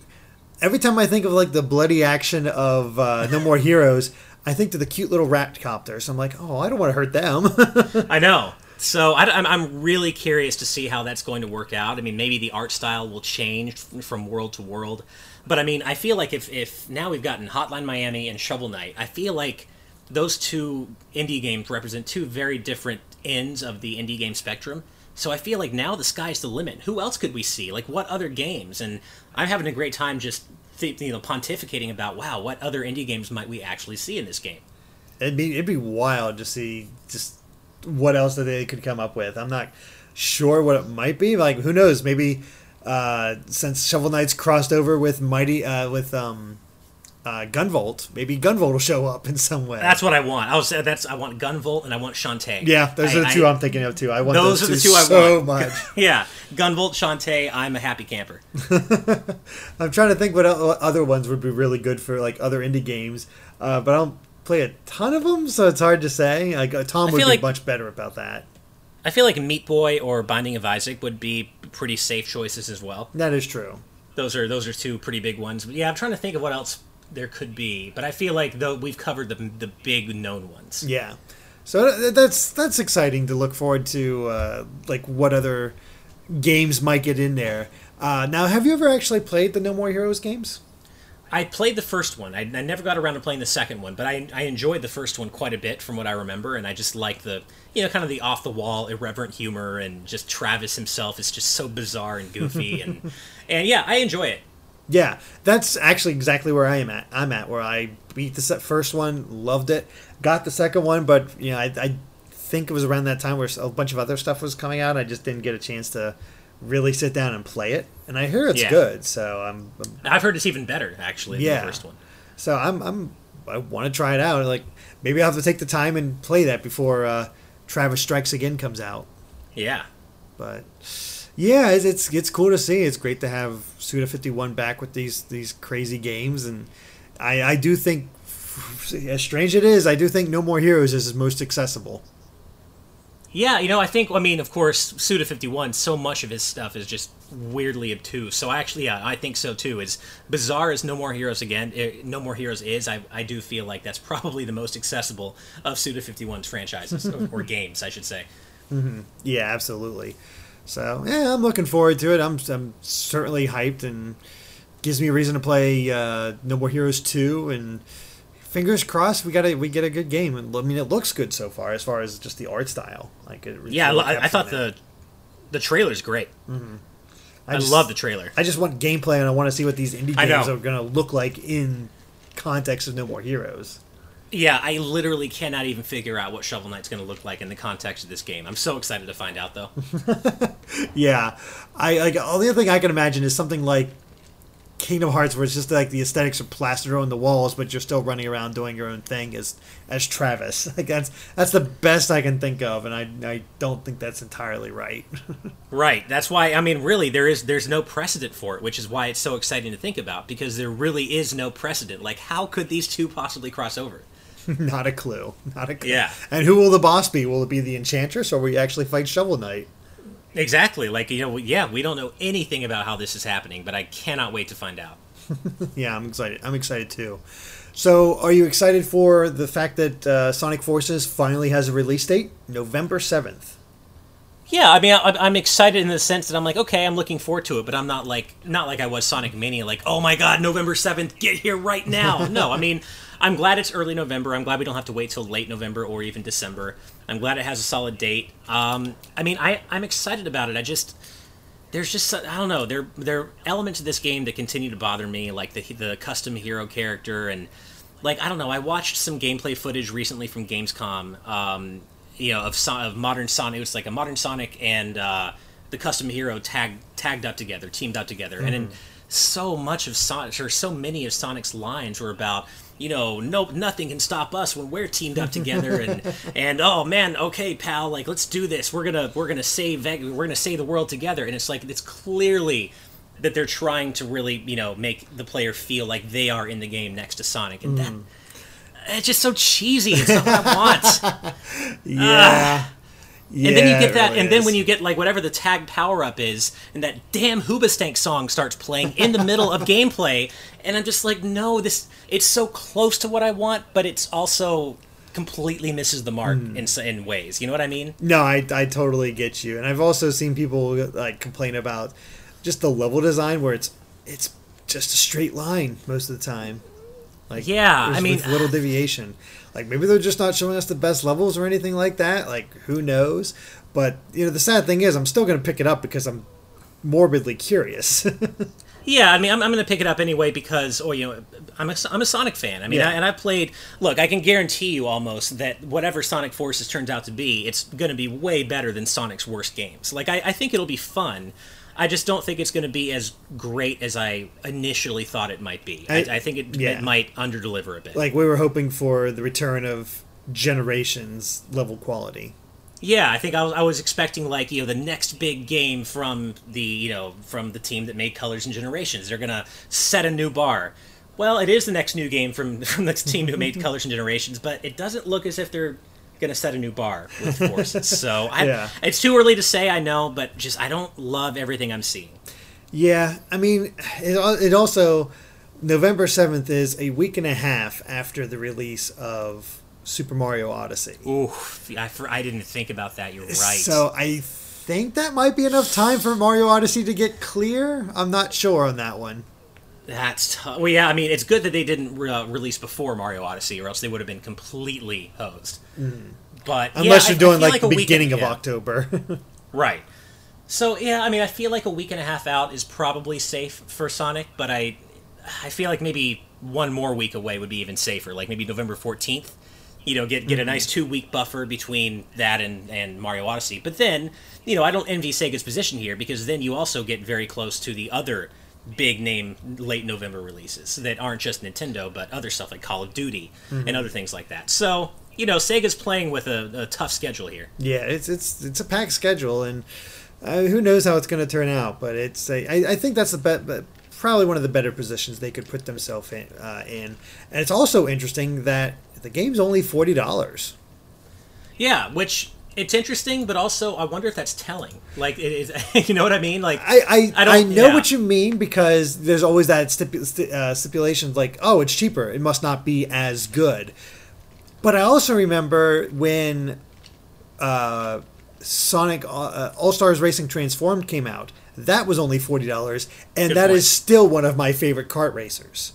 [SPEAKER 1] Every time I think of like the bloody action of uh, No More Heroes, I think to the cute little rat copters. I'm like, oh, I don't want to hurt them.
[SPEAKER 2] I know. So I, am really curious to see how that's going to work out. I mean, maybe the art style will change from world to world, but I mean, I feel like if if now we've gotten Hotline Miami and Shovel Knight, I feel like those two indie games represent two very different ends of the indie game spectrum. So I feel like now the sky's the limit. Who else could we see? Like what other games? And I'm having a great time just you know pontificating about wow, what other indie games might we actually see in this game?
[SPEAKER 1] It'd be it'd be wild to see just what else that they could come up with. I'm not sure what it might be. Like who knows? Maybe uh, since Shovel Knight's crossed over with Mighty uh, with um, uh, Gunvolt, maybe Gunvolt will show up in some way.
[SPEAKER 2] That's what I want. I was that's I want Gunvolt and I want Shantae.
[SPEAKER 1] Yeah, those I, are the two I, am thinking of too. I want those, those are the two, two I so want. much.
[SPEAKER 2] yeah, Gunvolt, Shantae. I'm a happy camper.
[SPEAKER 1] I'm trying to think what other ones would be really good for like other indie games, uh, but I don't play a ton of them, so it's hard to say. Like uh, Tom would be like, much better about that.
[SPEAKER 2] I feel like Meat Boy or Binding of Isaac would be pretty safe choices as well.
[SPEAKER 1] That is true.
[SPEAKER 2] Those are those are two pretty big ones. But yeah, I'm trying to think of what else there could be, but I feel like though we've covered the the big known ones.
[SPEAKER 1] Yeah, so that's that's exciting to look forward to. Uh, like what other games might get in there. Uh, now, have you ever actually played the No More Heroes games?
[SPEAKER 2] I played the first one. I, I, never got around to playing the second one, but I, I enjoyed the first one quite a bit from what I remember, and I just like the you know kind of the off the wall irreverent humor and just Travis himself is just so bizarre and goofy and and yeah, I enjoy it.
[SPEAKER 1] Yeah, that's actually exactly where I am at. I'm at where I beat the first one, loved it, got the second one, but you know I, I think it was around that time where a bunch of other stuff was coming out. I just didn't get a chance to really sit down and play it, and I hear it's yeah. good. So I'm,
[SPEAKER 2] i have heard it's even better actually yeah. the first one.
[SPEAKER 1] So I'm I'm I want to try it out. Like maybe I'll have to take the time and play that before uh, Travis Strikes Again comes out.
[SPEAKER 2] Yeah,
[SPEAKER 1] but yeah, it's, it's it's cool to see. It's great to have Suda Fifty One back with these these crazy games, and I I do think. As strange it is, I do think No More Heroes is most accessible.
[SPEAKER 2] Yeah, you know, I think, I mean, of course, Suda51, so much of his stuff is just weirdly obtuse. So actually, yeah, I think so too. As bizarre as No More Heroes again, eh, No More Heroes is, I, I do feel like that's probably the most accessible of Suda51's franchises, or, or, games, I should say.
[SPEAKER 1] Mm-hmm. Yeah, absolutely. So, yeah, I'm looking forward to it. I'm, I'm certainly hyped and gives me a reason to play uh, No More Heroes 2 and fingers crossed we got a we get a good game. I mean, it looks good so far as far as just the art style. Like it.
[SPEAKER 2] Yeah, really I, I, thought the the trailer's great. Mm-hmm. I, I just, love the trailer.
[SPEAKER 1] I just want gameplay, and I want to see what these indie games are going to look like in context of No More Heroes.
[SPEAKER 2] Yeah, I literally cannot even figure out what Shovel Knight's going to look like in the context of this game. I'm so excited to find out, though.
[SPEAKER 1] yeah, I like. The only thing I can imagine is something like Kingdom Hearts, where it's just like the aesthetics are plastered on the walls, but you're still running around doing your own thing as as Travis. Like that's that's the best I can think of, and I I don't think that's entirely right.
[SPEAKER 2] right. That's why I mean, really, there is there's no precedent for it, which is why it's so exciting to think about because there really is no precedent. Like, how could these two possibly cross over?
[SPEAKER 1] Not a clue. Not a clue.
[SPEAKER 2] Yeah.
[SPEAKER 1] And who will the boss be? Will it be the Enchantress, or will you actually fight Shovel Knight?
[SPEAKER 2] Exactly. Like, you know, yeah, we don't know anything about how this is happening, but I cannot wait to find out.
[SPEAKER 1] yeah, I'm excited. I'm excited too. So, are you excited for the fact that uh, Sonic Forces finally has a release date? November 7th.
[SPEAKER 2] Yeah, I mean, I, am excited in the sense that I'm like, okay, I'm looking forward to it, but I'm not like, not like I was Sonic Mania, like, oh my god, November 7th, get here right now. no, I mean, I'm glad it's early November. I'm glad we don't have to wait till late November or even December. I'm glad it has a solid date. Um, I mean, I, I'm excited about it. I just, there's just I don't know there there are elements of this game that continue to bother me, like the the custom hero character and like I don't know. I watched some gameplay footage recently from Gamescom, um, you know, of of modern Sonic. It was like a modern Sonic and uh, the custom hero tag tagged up together, teamed up together, mm-hmm. and so much of Sonic or so many of Sonic's lines were about you know, nope, nothing can stop us when we're teamed up together, and and oh man, okay, pal, like let's do this. We're gonna we're gonna save we're gonna save the world together, and it's like it's clearly that they're trying to really you know make the player feel like they are in the game next to Sonic, and mm. that it's just so cheesy. It's not what I want.
[SPEAKER 1] yeah. Uh,
[SPEAKER 2] yeah, and then you get that, really and then when you get like whatever the tag power up is, and that damn Hoobastank song starts playing in the middle of gameplay, and I'm just like, no, this it's so close to what I want, but it's also completely misses the mark mm. in in ways. You know what I mean?
[SPEAKER 1] No, I I totally get you, and I've also seen people like complain about just the level design where it's it's just a straight line most of the time.
[SPEAKER 2] Like yeah, I mean,
[SPEAKER 1] little uh, deviation. Like maybe they're just not showing us the best levels or anything like that. Like who knows? But you know, the sad thing is, I'm still going to pick it up because I'm morbidly curious.
[SPEAKER 2] yeah, I mean, I'm, I'm going to pick it up anyway because, or you know, I'm a, I'm a Sonic fan. I mean, yeah. I, and I played. Look, I can guarantee you almost that whatever Sonic Forces turns out to be, it's going to be way better than Sonic's worst games. Like, I, I think it'll be fun. I just don't think it's going to be as great as I initially thought it might be. I, I, I think it, yeah. it might underdeliver a bit.
[SPEAKER 1] Like we were hoping for the return of generations level quality.
[SPEAKER 2] Yeah, I think I was, I was expecting like you know the next big game from the you know from the team that made Colors and Generations. They're gonna set a new bar. Well, it is the next new game from from the team who made Colors and Generations, but it doesn't look as if they're going to set a new bar with forces. so I, yeah. it's too early to say, I know, but just I don't love everything I'm seeing.
[SPEAKER 1] Yeah, I mean, it, it also November seventh is a week and a half after the release of Super Mario Odyssey.
[SPEAKER 2] Ooh, I, I didn't think about that. You're right.
[SPEAKER 1] So I think that might be enough time for Mario Odyssey to get clear. I'm not sure on that one.
[SPEAKER 2] That's tough. Well, yeah. I mean, it's good that they didn't uh, release before Mario Odyssey, or else they would have been completely hosed. Mm. But
[SPEAKER 1] unless
[SPEAKER 2] yeah,
[SPEAKER 1] you're doing like, like beginning week, of yeah. October,
[SPEAKER 2] right? So yeah, I mean, I feel like a week and a half out is probably safe for Sonic, but I, I feel like maybe one more week away would be even safer. Like maybe November fourteenth. You know, get get mm-hmm. a nice two week buffer between that and and Mario Odyssey. But then, you know, I don't envy Sega's position here because then you also get very close to the other big name late November releases that aren't just Nintendo, but other stuff like Call of Duty mm-hmm. and other things like that. So you know, Sega's playing with a, a tough schedule here.
[SPEAKER 1] Yeah, it's it's it's a packed schedule, and uh, who knows how it's going to turn out. But it's a, I, I think that's the bet, but probably one of the better positions they could put themselves in, uh, in. And it's also interesting that the game's only forty dollars.
[SPEAKER 2] Yeah, which it's interesting, but also I wonder if that's telling. Like, it is, you know what I mean? Like,
[SPEAKER 1] I I, I, I know yeah. what you mean because there's always that stipu- uh, stipulation like, oh, it's cheaper, it must not be as good. But I also remember when uh, Sonic uh, All Stars Racing Transformed came out. That was only forty dollars, and Good that point. is still one of my favorite kart racers.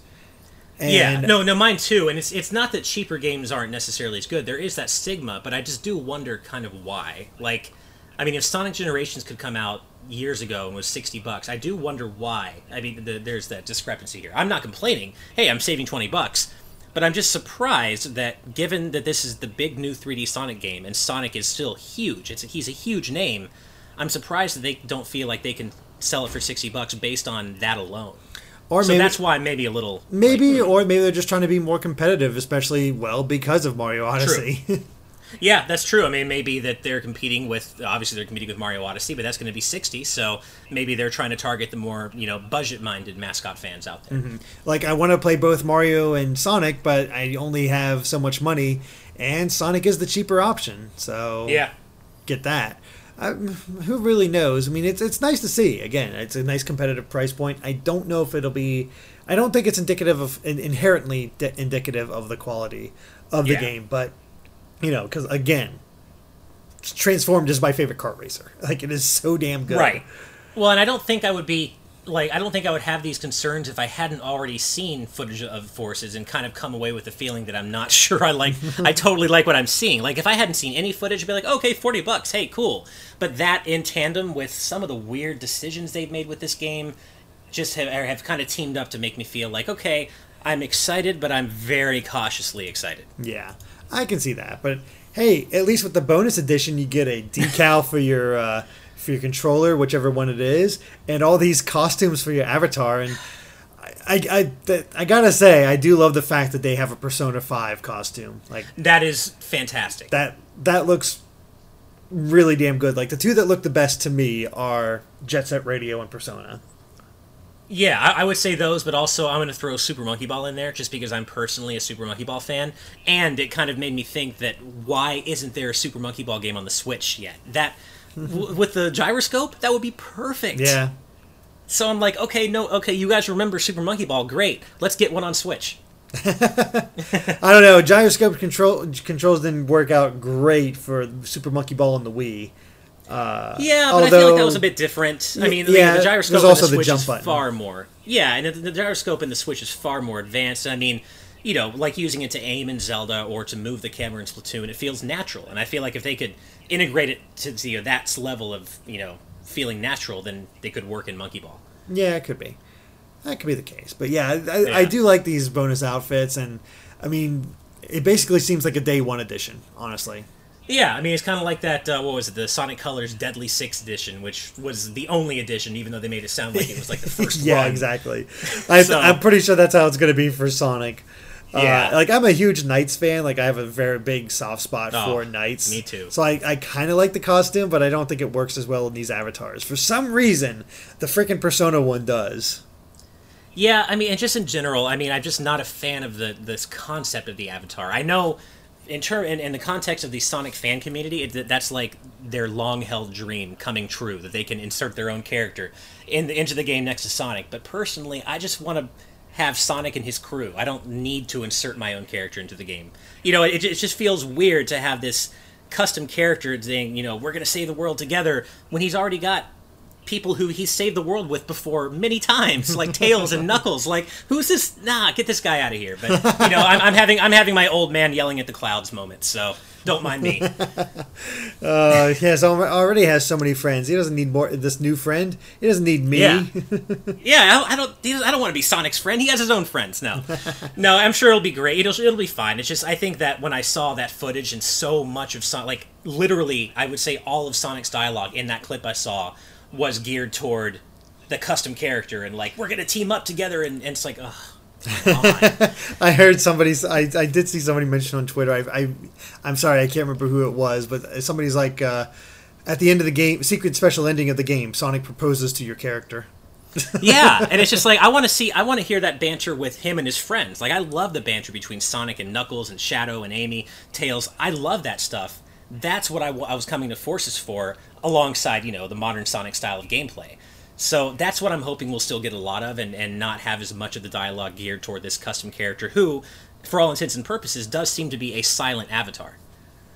[SPEAKER 2] And yeah, no, no, mine too. And it's it's not that cheaper games aren't necessarily as good. There is that stigma, but I just do wonder kind of why. Like, I mean, if Sonic Generations could come out years ago and was sixty bucks, I do wonder why. I mean, the, there's that discrepancy here. I'm not complaining. Hey, I'm saving twenty bucks, but I'm just surprised that given that this is the big new 3D Sonic game and Sonic is still huge, it's a, he's a huge name. I'm surprised that they don't feel like they can sell it for sixty bucks based on that alone. Or so maybe, that's why maybe a little
[SPEAKER 1] maybe, like, or maybe they're just trying to be more competitive, especially well because of Mario Odyssey.
[SPEAKER 2] yeah, that's true. I mean, maybe that they're competing with obviously they're competing with Mario Odyssey, but that's going to be sixty. So maybe they're trying to target the more you know budget-minded mascot fans out there.
[SPEAKER 1] Mm-hmm. Like I want to play both Mario and Sonic, but I only have so much money, and Sonic is the cheaper option. So
[SPEAKER 2] yeah,
[SPEAKER 1] get that. I, who really knows? I mean, it's it's nice to see. Again, it's a nice competitive price point. I don't know if it'll be. I don't think it's indicative of inherently de- indicative of the quality of the yeah. game, but you know, because again, Transformed is my favorite kart racer. Like it is so damn good.
[SPEAKER 2] Right. Well, and I don't think I would be like I don't think I would have these concerns if I hadn't already seen footage of Forces and kind of come away with the feeling that I'm not sure I like I totally like what I'm seeing. Like if I hadn't seen any footage, I'd be like, okay, forty bucks, hey, cool. But that in tandem with some of the weird decisions they've made with this game, just have, have kind of teamed up to make me feel like, okay, I'm excited, but I'm very cautiously excited.
[SPEAKER 1] Yeah, I can see that. But hey, at least with the bonus edition, you get a decal for your. Uh, for your controller, whichever one it is, and all these costumes for your avatar. And I, I, I, I gotta say, I do love the fact that they have a Persona Five costume. Like
[SPEAKER 2] that is fantastic.
[SPEAKER 1] That that looks really damn good. Like the two that look the best to me are Jet Set Radio and Persona.
[SPEAKER 2] Yeah, I, I, would say those, but also I'm going to throw Super Monkey Ball in there just because I'm personally a Super Monkey Ball fan, and it kind of made me think that why isn't there a Super Monkey Ball game on the Switch yet? That w- with the gyroscope, that would be perfect.
[SPEAKER 1] Yeah.
[SPEAKER 2] So I'm like, okay, no, okay, you guys remember Super Monkey Ball? Great, let's get one on Switch.
[SPEAKER 1] I don't know. Gyroscope control controls didn't work out great for Super Monkey Ball on the Wii.
[SPEAKER 2] Uh, yeah, but although, I feel like that was a bit different. I mean, yeah, the, the gyroscope also in the Switch the is button. far more. Yeah, and the, the gyroscope in the Switch is far more advanced. I mean, you know, like using it to aim in Zelda or to move the camera in Splatoon, it feels natural. And I feel like if they could integrate it to you know, that level of you know feeling natural, then they could work in Monkey Ball.
[SPEAKER 1] Yeah, it could be. That could be the case. But yeah, I, yeah. I do like these bonus outfits, and I mean, it basically seems like a day one edition, honestly.
[SPEAKER 2] Yeah, I mean it's kind of like that. Uh, what was it? The Sonic Colors Deadly Six edition, which was the only edition, even though they made it sound like it was like the first.
[SPEAKER 1] yeah,
[SPEAKER 2] one.
[SPEAKER 1] exactly. I, so, I'm pretty sure that's how it's going to be for Sonic. Uh, yeah, uh, like I'm a huge Knights fan. Like I have a very big soft spot oh, for Knights.
[SPEAKER 2] Me too.
[SPEAKER 1] So I, I kind of like the costume, but I don't think it works as well in these avatars. For some reason, the freaking Persona one does.
[SPEAKER 2] Yeah, I mean, and just in general, I mean, I'm just not a fan of the this concept of the avatar. I know in term in, in, the context of the Sonic fan community, it, that's like their long held dream coming true that they can insert their own character in the, into the game next to Sonic. But personally, I just want to have Sonic and his crew. I don't need to insert my own character into the game. You know, it, it just feels weird to have this custom character saying, you know, we're going to save the world together when he's already got people who he's saved the world with before many times, like Tails and Knuckles. Like, who's this? Nah, get this guy out of here. But you know, I'm, I'm, having I'm having my old man yelling at the clouds moment. So don't mind me.
[SPEAKER 1] uh, he has already has so many friends. He doesn't need more. This new friend. He doesn't need me.
[SPEAKER 2] Yeah, yeah. I, I don't. I don't want to be Sonic's friend. He has his own friends. No, no. I'm sure it'll be great. It'll it'll be fine. It's just I think that when I saw that footage and so much of Sonic, like literally, I would say all of Sonic's dialogue in that clip I saw was geared toward the custom character and like we're gonna team up together and, and it's like ugh.
[SPEAKER 1] I heard somebody. I, I did see somebody mention on Twitter. I, I I'm sorry, I can't remember who it was, but somebody's like, uh, at the end of the game, secret special ending of the game, Sonic proposes to your character.
[SPEAKER 2] yeah, and it's just like I want to see, I want to hear that banter with him and his friends. Like I love the banter between Sonic and Knuckles and Shadow and Amy, Tails. I love that stuff. That's what I, I was coming to Forces for alongside you know the modern Sonic style of gameplay. So that's what I'm hoping we'll still get a lot of, and, and not have as much of the dialogue geared toward this custom character, who, for all intents and purposes, does seem to be a silent avatar.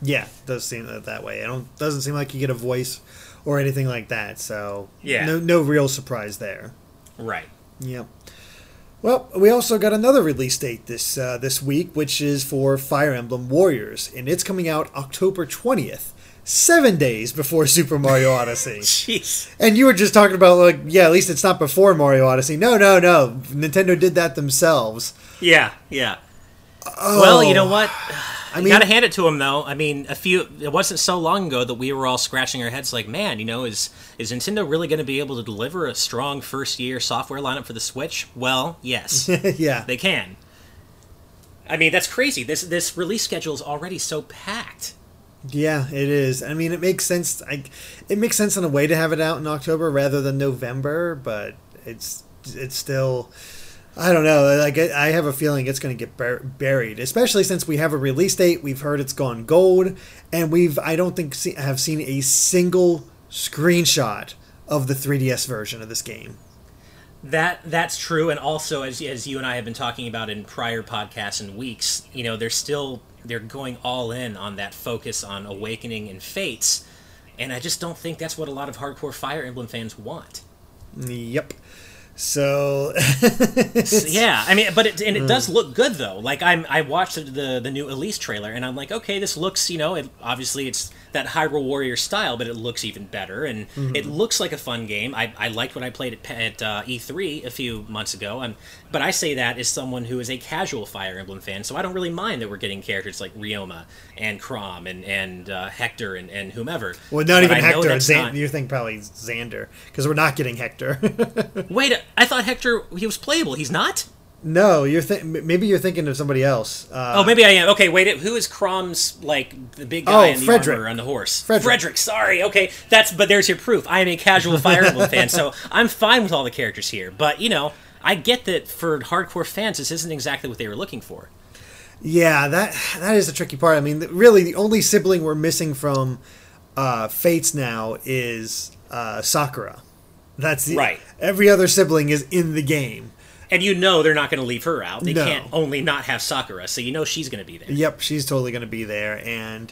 [SPEAKER 1] Yeah, does seem that way. It don't doesn't seem like you get a voice or anything like that. So
[SPEAKER 2] yeah,
[SPEAKER 1] no no real surprise there.
[SPEAKER 2] Right.
[SPEAKER 1] Yep. Well, we also got another release date this uh, this week, which is for Fire Emblem Warriors, and it's coming out October twentieth seven days before Super Mario Odyssey.
[SPEAKER 2] Jeez.
[SPEAKER 1] And you were just talking about like, yeah, at least it's not before Mario Odyssey. No, no, no. Nintendo did that themselves.
[SPEAKER 2] Yeah, yeah. Oh, well, you know what? I mean, gotta hand it to them though. I mean, a few. It wasn't so long ago that we were all scratching our heads, like, man, you know, is is Nintendo really going to be able to deliver a strong first year software lineup for the Switch? Well, yes.
[SPEAKER 1] yeah,
[SPEAKER 2] they can. I mean, that's crazy. This this release schedule is already so packed.
[SPEAKER 1] Yeah, it is. I mean, it makes sense. I, it makes sense in a way to have it out in October rather than November, but it's it's still. I don't know. Like I have a feeling it's going to get bur- buried, especially since we have a release date. We've heard it's gone gold, and we've I don't think see, have seen a single screenshot of the 3DS version of this game.
[SPEAKER 2] That that's true, and also as as you and I have been talking about in prior podcasts and weeks, you know, they're still they're going all in on that focus on awakening and fates and i just don't think that's what a lot of hardcore fire emblem fans want
[SPEAKER 1] yep So
[SPEAKER 2] yeah, I mean, but it, and it does mm. look good though. Like I'm, I watched the the new Elise trailer, and I'm like, okay, this looks, you know, it, obviously it's that Hyrule Warrior style, but it looks even better, and mm-hmm. it looks like a fun game. I, I liked when I played it at uh, E3 a few months ago, and but I say that as someone who is a casual Fire Emblem fan, so I don't really mind that we're getting characters like Ryoma and Chrom and and uh, Hector and, and whomever.
[SPEAKER 1] Well, not but even I Hector. Zan- not... You think probably Xander because we're not getting Hector.
[SPEAKER 2] Wait, I thought Hector he was playable. He's not.
[SPEAKER 1] No, you're th- maybe you're thinking of somebody else.
[SPEAKER 2] Uh, oh, maybe I am. Okay, wait. Who is Chrom's like the big guy oh, in the Frederick. armor on the horse?
[SPEAKER 1] Frederick.
[SPEAKER 2] Frederick. Sorry. Okay, that's but there's your proof. I am a casual Fire Emblem fan, so I'm fine with all the characters here. But you know, I get that for hardcore fans, this isn't exactly what they were looking for.
[SPEAKER 1] Yeah, that that is the tricky part. I mean, really, the only sibling we're missing from uh, Fates now is uh, Sakura. That's the,
[SPEAKER 2] right.
[SPEAKER 1] Every other sibling is in the game
[SPEAKER 2] and you know they're not going to leave her out. They no. can't only not have Sakura, so you know she's going to be there.
[SPEAKER 1] Yep, she's totally going to be there, and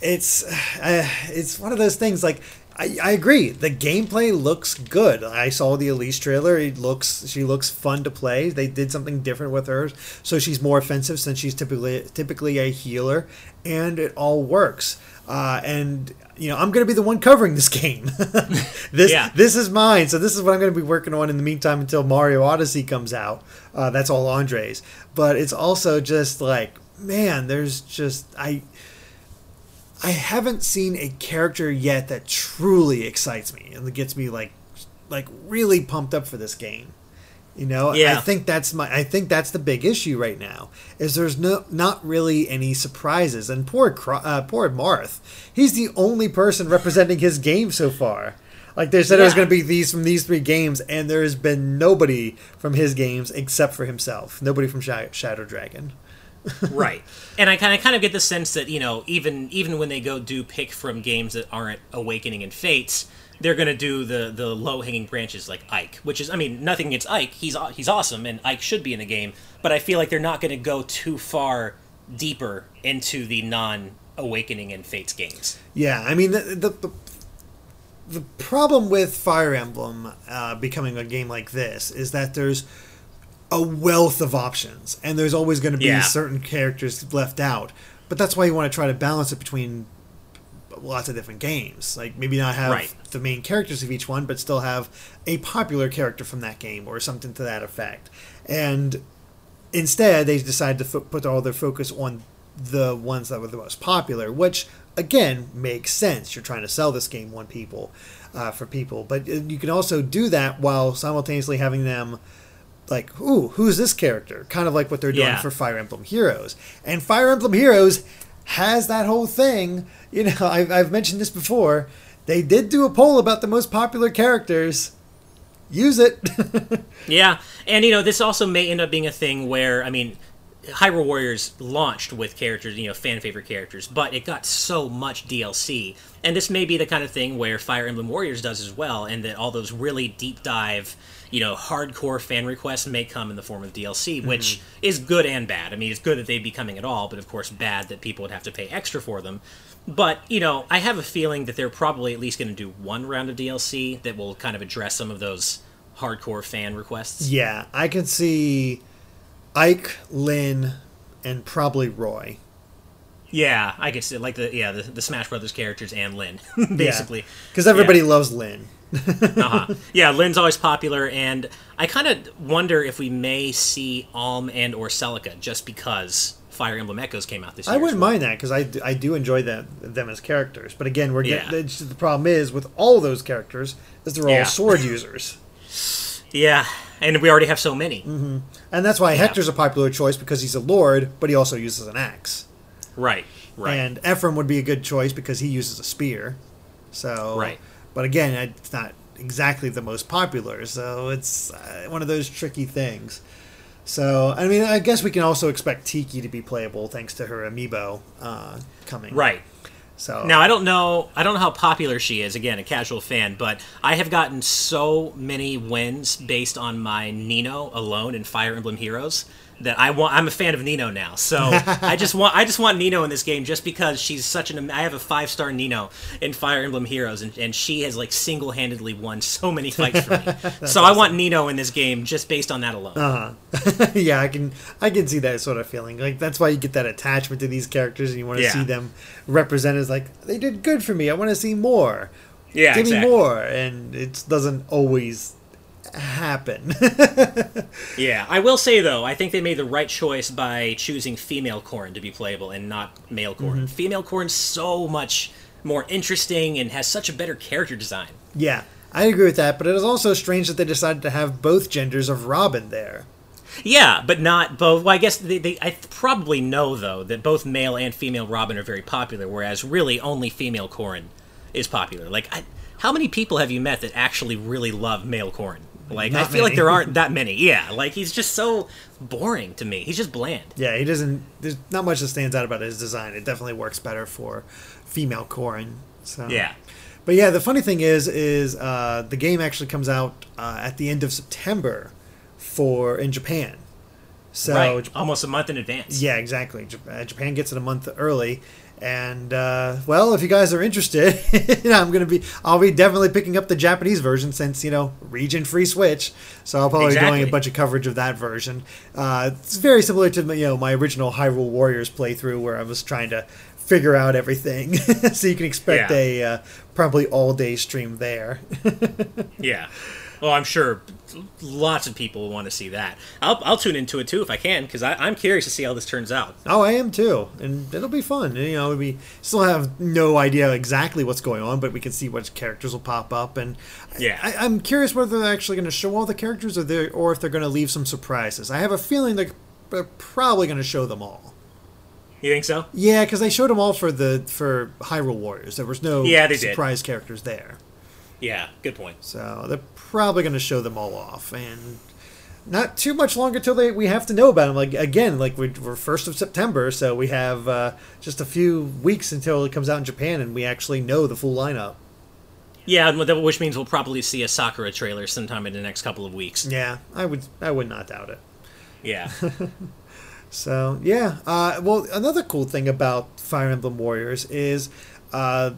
[SPEAKER 1] it's uh, it's one of those things. Like I, I agree, the gameplay looks good. I saw the Elise trailer; it looks she looks fun to play. They did something different with her, so she's more offensive since she's typically typically a healer, and it all works. Uh, and you know, I'm going to be the one covering this game. this yeah. this is mine. So this is what I'm going to be working on in the meantime until Mario Odyssey comes out. Uh, that's all Andre's. But it's also just like, man, there's just I I haven't seen a character yet that truly excites me and gets me like like really pumped up for this game. You know, yeah. I think that's my. I think that's the big issue right now. Is there's no not really any surprises, and poor uh, poor Marth, he's the only person representing his game so far. Like they said, yeah. it was going to be these from these three games, and there has been nobody from his games except for himself. Nobody from Shadow Dragon.
[SPEAKER 2] right, and I kind of kind of get the sense that you know even even when they go do pick from games that aren't Awakening and Fates they're gonna do the the low hanging branches like Ike, which is I mean nothing against Ike. He's he's awesome and Ike should be in the game, but I feel like they're not gonna go too far deeper into the non Awakening and Fates games.
[SPEAKER 1] Yeah, I mean the the, the, the problem with Fire Emblem uh, becoming a game like this is that there's a wealth of options and there's always going to be yeah. certain characters left out. But that's why you want to try to balance it between lots of different games. Like maybe not have right. the main characters of each one, but still have a popular character from that game or something to that effect. And instead, they decided to fo- put all their focus on the ones that were the most popular, which again makes sense. You're trying to sell this game on people uh, for people, but uh, you can also do that while simultaneously having them like, ooh, who's this character? Kind of like what they're doing yeah. for Fire Emblem Heroes. And Fire Emblem Heroes has that whole thing. You know, I've, I've mentioned this before. They did do a poll about the most popular characters. Use it.
[SPEAKER 2] yeah, and you know, this also may end up being a thing where, I mean, Hyrule Warriors launched with characters, you know, fan favorite characters, but it got so much DLC. And this may be the kind of thing where Fire Emblem Warriors does as well, and that all those really deep dive you know, hardcore fan requests may come in the form of DLC, mm-hmm. which is good and bad. I mean, it's good that they'd be coming at all, but of course, bad that people would have to pay extra for them. But, you know, I have a feeling that they're probably at least going to do one round of DLC that will kind of address some of those hardcore fan requests.
[SPEAKER 1] Yeah, I can see Ike, Lyn, and probably Roy.
[SPEAKER 2] Yeah, I could see like the yeah the, the Smash Brothers characters and Lyn basically
[SPEAKER 1] because everybody yeah. loves Lyn
[SPEAKER 2] uh-huh. Yeah, Lyn's always popular, and I kind of wonder if we may see Alm and or Celica just because Fire Emblem Echoes came out this year.
[SPEAKER 1] I wouldn't well. mind that because I, I do enjoy them them as characters. But again, we're getting yeah. the problem is with all those characters is they're all yeah. sword users.
[SPEAKER 2] Yeah, and we already have so many.
[SPEAKER 1] Mm-hmm. And that's why yeah. Hector's a popular choice because he's a lord, but he also uses an axe.
[SPEAKER 2] Right. Right.
[SPEAKER 1] And Ephraim would be a good choice because he uses a spear. So
[SPEAKER 2] right.
[SPEAKER 1] But again, it's not exactly the most popular, so it's uh, one of those tricky things. So, I mean, I guess we can also expect Tiki to be playable thanks to her amiibo uh, coming.
[SPEAKER 2] Right.
[SPEAKER 1] So
[SPEAKER 2] now I don't know I don't know how popular she is. Again, a casual fan, but I have gotten so many wins based on my Nino alone in Fire Emblem Heroes that I want. I'm a fan of Nino now, so I just want I just want Nino in this game just because she's such an. I have a five star Nino in Fire Emblem Heroes, and, and she has like single handedly won so many fights for me. so I want Nino in this game just based on that alone.
[SPEAKER 1] Uh-huh. yeah, I can I can see that sort of feeling. Like that's why you get that attachment to these characters, and you want to
[SPEAKER 2] Yeah.
[SPEAKER 1] see them represented as like they did good for me. I want to see more.
[SPEAKER 2] Yeah,
[SPEAKER 1] give
[SPEAKER 2] exactly.
[SPEAKER 1] me more, and it doesn't always happen.
[SPEAKER 2] Yeah, I will say though, I think they made the right choice by choosing female Corrin to be playable and not male Corrin.
[SPEAKER 1] Mm-hmm.
[SPEAKER 2] Female Corrin's so much more interesting and has such a better character design.
[SPEAKER 1] yeah, I agree with that. But it is also strange that they decided to have both genders of Robin there.
[SPEAKER 2] Yeah, but not both. Well, I guess they, they I probably know though that both male and female Robin are very popular, whereas really only female Corrin is popular. Like, I, how many people have you met that actually really love male Corrin? Like, I
[SPEAKER 1] Not
[SPEAKER 2] feel like there aren't that many. Yeah, like he's just so boring to me. He's just bland.
[SPEAKER 1] Yeah, he doesn't. There's not much that stands out about his design. It definitely works better for female Corrin. So
[SPEAKER 2] Yeah.
[SPEAKER 1] But yeah, the funny thing is, is uh, the game actually comes out uh, at the end of September for in Japan. So
[SPEAKER 2] right, almost a month in advance.
[SPEAKER 1] yeah, exactly. Uh, Japan gets it a month early, and uh, well, if you guys are interested, I'm gonna be. I'll be definitely picking up the Japanese version since you know region free Switch. So I'll probably be doing a bunch of coverage of that version. Uh, it's very similar to you know my original Hyrule Warriors playthrough where I was trying to figure out everything. so you can expect
[SPEAKER 2] Yeah.
[SPEAKER 1] a uh, probably all day stream there.
[SPEAKER 2] Yeah. Well, I'm sure lots of people will want to see that. I'll, I'll tune into it too if I can because I'm curious to see how this turns out.
[SPEAKER 1] Oh, I am too, and it'll be fun. You know, we still have no idea exactly what's going on, but we can see what characters will pop up, and
[SPEAKER 2] Yeah.
[SPEAKER 1] I, I'm curious whether they're actually going to show all the characters, or they or if they're going to leave some surprises. I have a feeling they're, they're probably going to show them all.
[SPEAKER 2] You think so?
[SPEAKER 1] Yeah, because they showed them all for the for Hyrule Warriors. There was no
[SPEAKER 2] Yeah, they did.
[SPEAKER 1] surprise characters there,
[SPEAKER 2] Yeah. Good point.
[SPEAKER 1] so they're probably going to show them all off, and not too much longer till they we have to know about them. Like again, like we, we're first of September, so we have uh, just a few weeks until it comes out in Japan, and we actually know the full lineup.
[SPEAKER 2] Yeah, which means we'll probably see a Sakura trailer sometime in the next couple of weeks.
[SPEAKER 1] Yeah, I would I would not doubt it.
[SPEAKER 2] Yeah.
[SPEAKER 1] So yeah, uh, well, another cool thing about Fire Emblem Warriors is uh,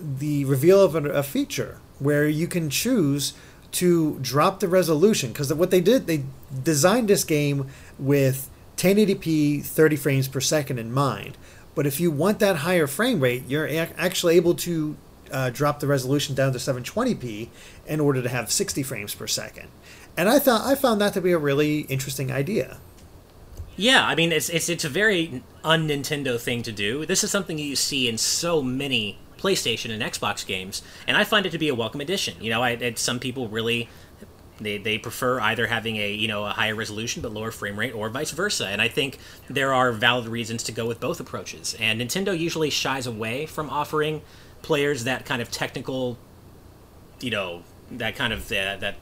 [SPEAKER 1] the reveal of a, a feature where you can choose to drop the resolution because what they did they designed this game with 1080p 30 frames per second in mind. But if you want that higher frame rate you're ac- actually able to uh, drop the resolution down to 720p in order to have 60 frames per second. And i thought i found that to be a really interesting idea.
[SPEAKER 2] Yeah, I mean it's it's it's a very un Nintendo thing to do. This is something you see in so many PlayStation and Xbox games, and I find it to be a welcome addition. You know, I, it, some people really they, they prefer either having a you know a higher resolution but lower frame rate or vice versa and i think there are valid reasons to go with both approaches. And nintendo usually shies away from offering players that kind of technical you know that kind of uh, that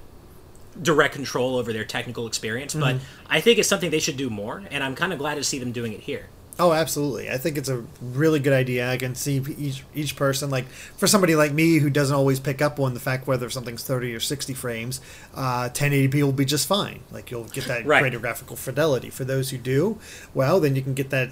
[SPEAKER 2] direct control over their technical experience but i think it's something they should do more and i'm kind of glad to see them doing it here
[SPEAKER 1] Oh, absolutely. I think it's a really good idea. I can see each each person like for somebody like me who doesn't always pick up on the fact whether something's 30 or 60 frames, uh, 1080p will be just fine. Like you'll get that
[SPEAKER 2] Right.
[SPEAKER 1] greater graphical fidelity. For those who do, well, then you can get that